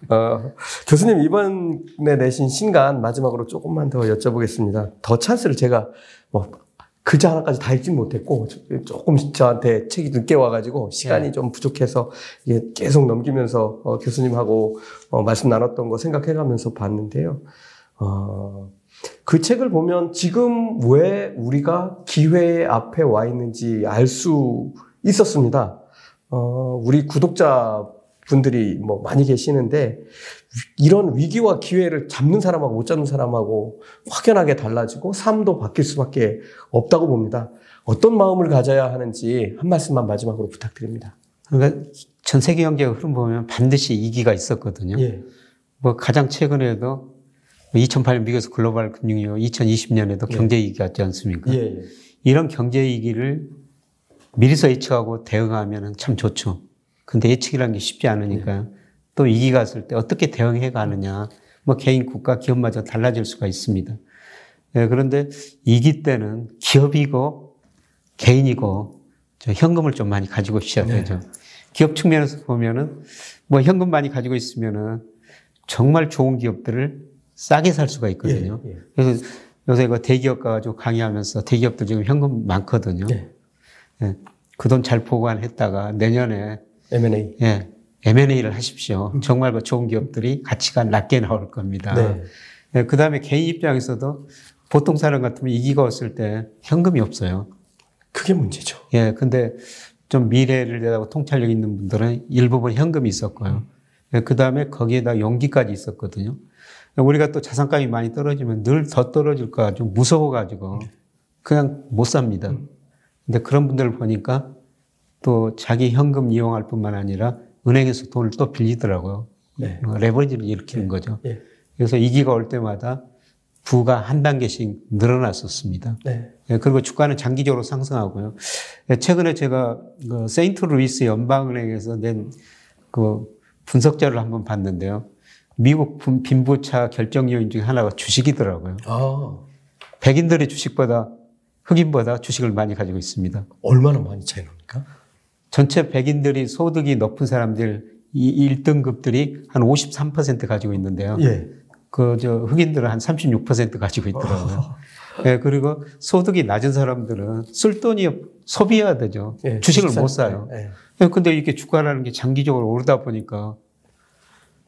어, 교수님 이번에 내신 신간 마지막으로 조금만 더 여쭤보겠습니다. 더 찬스를 제가 뭐 글자 하나까지 다 읽진 못했고 조금 저한테 책이 늦게 와가지고 시간이 네. 좀 부족해서 계속 넘기면서 어, 교수님하고 어, 말씀 나눴던 거 생각해가면서 봤는데요. 어, 그 책을 보면 지금 왜 우리가 기회 앞에 와 있는지 알 수 있었습니다. 어, 우리 구독자 분들이 뭐 많이 계시는데 이런 위기와 기회를 잡는 사람하고 못 잡는 사람하고 확연하게 달라지고 삶도 바뀔 수밖에 없다고 봅니다. 어떤 마음을 가져야 하는지 한 말씀만 마지막으로 부탁드립니다. 그러니까 전 세계 경제 흐름 보면 반드시 이기가 있었거든요. 예. 뭐 가장 최근에도 2008년 미국에서 글로벌 금융위기 2020년에도 경제 위기가 있지 않습니까? 예, 예. 이런 경제 위기를 미리서 예측하고 대응하면 참 좋죠. 근데 예측이라는 게 쉽지 않으니까요. 네. 또 위기가 왔을 때 어떻게 대응해 가느냐. 뭐 개인, 국가, 기업마저 달라질 수가 있습니다. 네, 그런데 위기 때는 기업이고 개인이고 현금을 좀 많이 가지고 있어야 네. 되죠. 네. 기업 측면에서 보면은 뭐 현금 많이 가지고 있으면은 정말 좋은 기업들을 싸게 살 수가 있거든요. 예, 예. 그래서 요새 그 대기업 가지고 강의하면서 대기업들 지금 현금 많거든요. 예. 예. 그돈 잘 보관했다가 내년에 M&A. 예. M&A를 하십시오. 음. 정말 그 좋은 기업들이 가치가 낮게 나올 겁니다. 네. 예, 그 다음에 개인 입장에서도 보통 사람 같으면 이기가 왔을 때 현금이 없어요. 그게 문제죠. 예. 근데 좀 미래를 내다고 통찰력 있는 분들은 일부분 현금이 있었고요. 예, 그 다음에 거기에다 용기까지 있었거든요. 우리가 또 자산감이 많이 떨어지면 늘 더 떨어질까 좀 무서워가지고 그냥 못 삽니다. 음. 근데 그런 분들을 보니까 또 자기 현금 이용할 뿐만 아니라 은행에서 돈을 또 빌리더라고요. 네. 어, 레버리지를 일으키는 네. 거죠. 네. 그래서 위기가 올 때마다 부가 한 단계씩 늘어났었습니다. 네. 예, 그리고 주가는 장기적으로 상승하고요. 예, 최근에 제가 그 세인트 루이스 연방은행에서 낸 그 분석자를 한번 봤는데요. 미국 빈부차 결정 요인 중에 하나가 주식이더라고요. 아. 백인들의 주식보다 흑인보다 주식을 많이 가지고 있습니다. 얼마나 많이 차이 납니까? 전체 백인들이 소득이 높은 사람들 이 1등급들이 한 53% 가지고 있는데요. 예. 그, 저, 흑인들은 한 36% 가지고 있더라고요. 어. 예, 그리고 소득이 낮은 사람들은 쓸 돈이 소비해야 되죠. 예, 주식을 못 사요. 예. 예. 근데 이렇게 주가라는 게 장기적으로 오르다 보니까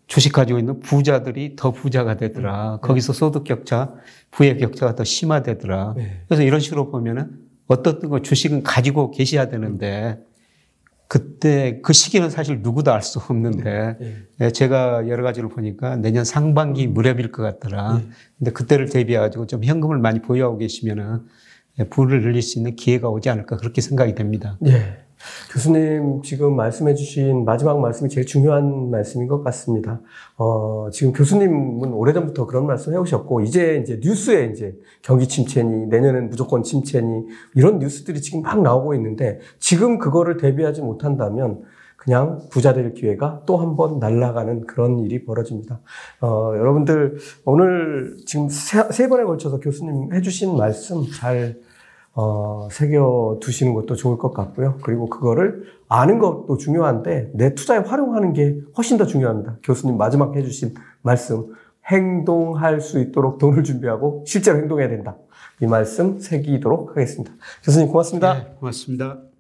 주식 가지고 있는 부자들이 더 부자가 되더라. 음. 거기서 소득 격차, 부의 격차가 더 심화되더라. 네. 그래서 이런 식으로 보면은 어떤 거 주식은 가지고 계셔야 되는데 그때 그 시기는 사실 누구도 알 수 없는데 네. 네. 제가 여러 가지를 보니까 내년 상반기 무렵일 것 같더라. 네. 근데 그때를 대비해 가지고 좀 현금을 많이 보유하고 계시면은 부를 늘릴 수 있는 기회가 오지 않을까 그렇게 생각이 됩니다. 네. 교수님 지금 말씀해 주신 마지막 말씀이 제일 중요한 말씀인 것 같습니다. 어, 지금 교수님은 오래전부터 그런 말씀 해오셨고, 이제 이제 뉴스에 이제 경기 침체니, 내년엔 무조건 침체니, 이런 뉴스들이 지금 막 나오고 있는데, 지금 그거를 대비하지 못한다면, 그냥 부자 될 기회가 또 한 번 날아가는 그런 일이 벌어집니다. 어, 여러분들, 오늘 지금 세, 세 번에 걸쳐서 교수님 해주신 말씀 잘 어, 새겨 두시는 것도 좋을 것 같고요. 그리고 그거를 아는 것도 중요한데 내 투자에 활용하는 게 훨씬 더 중요합니다. 교수님 마지막 해주신 말씀 행동할 수 있도록 돈을 준비하고 실제로 행동해야 된다. 이 말씀 새기도록 하겠습니다. 교수님 고맙습니다. 네, 고맙습니다.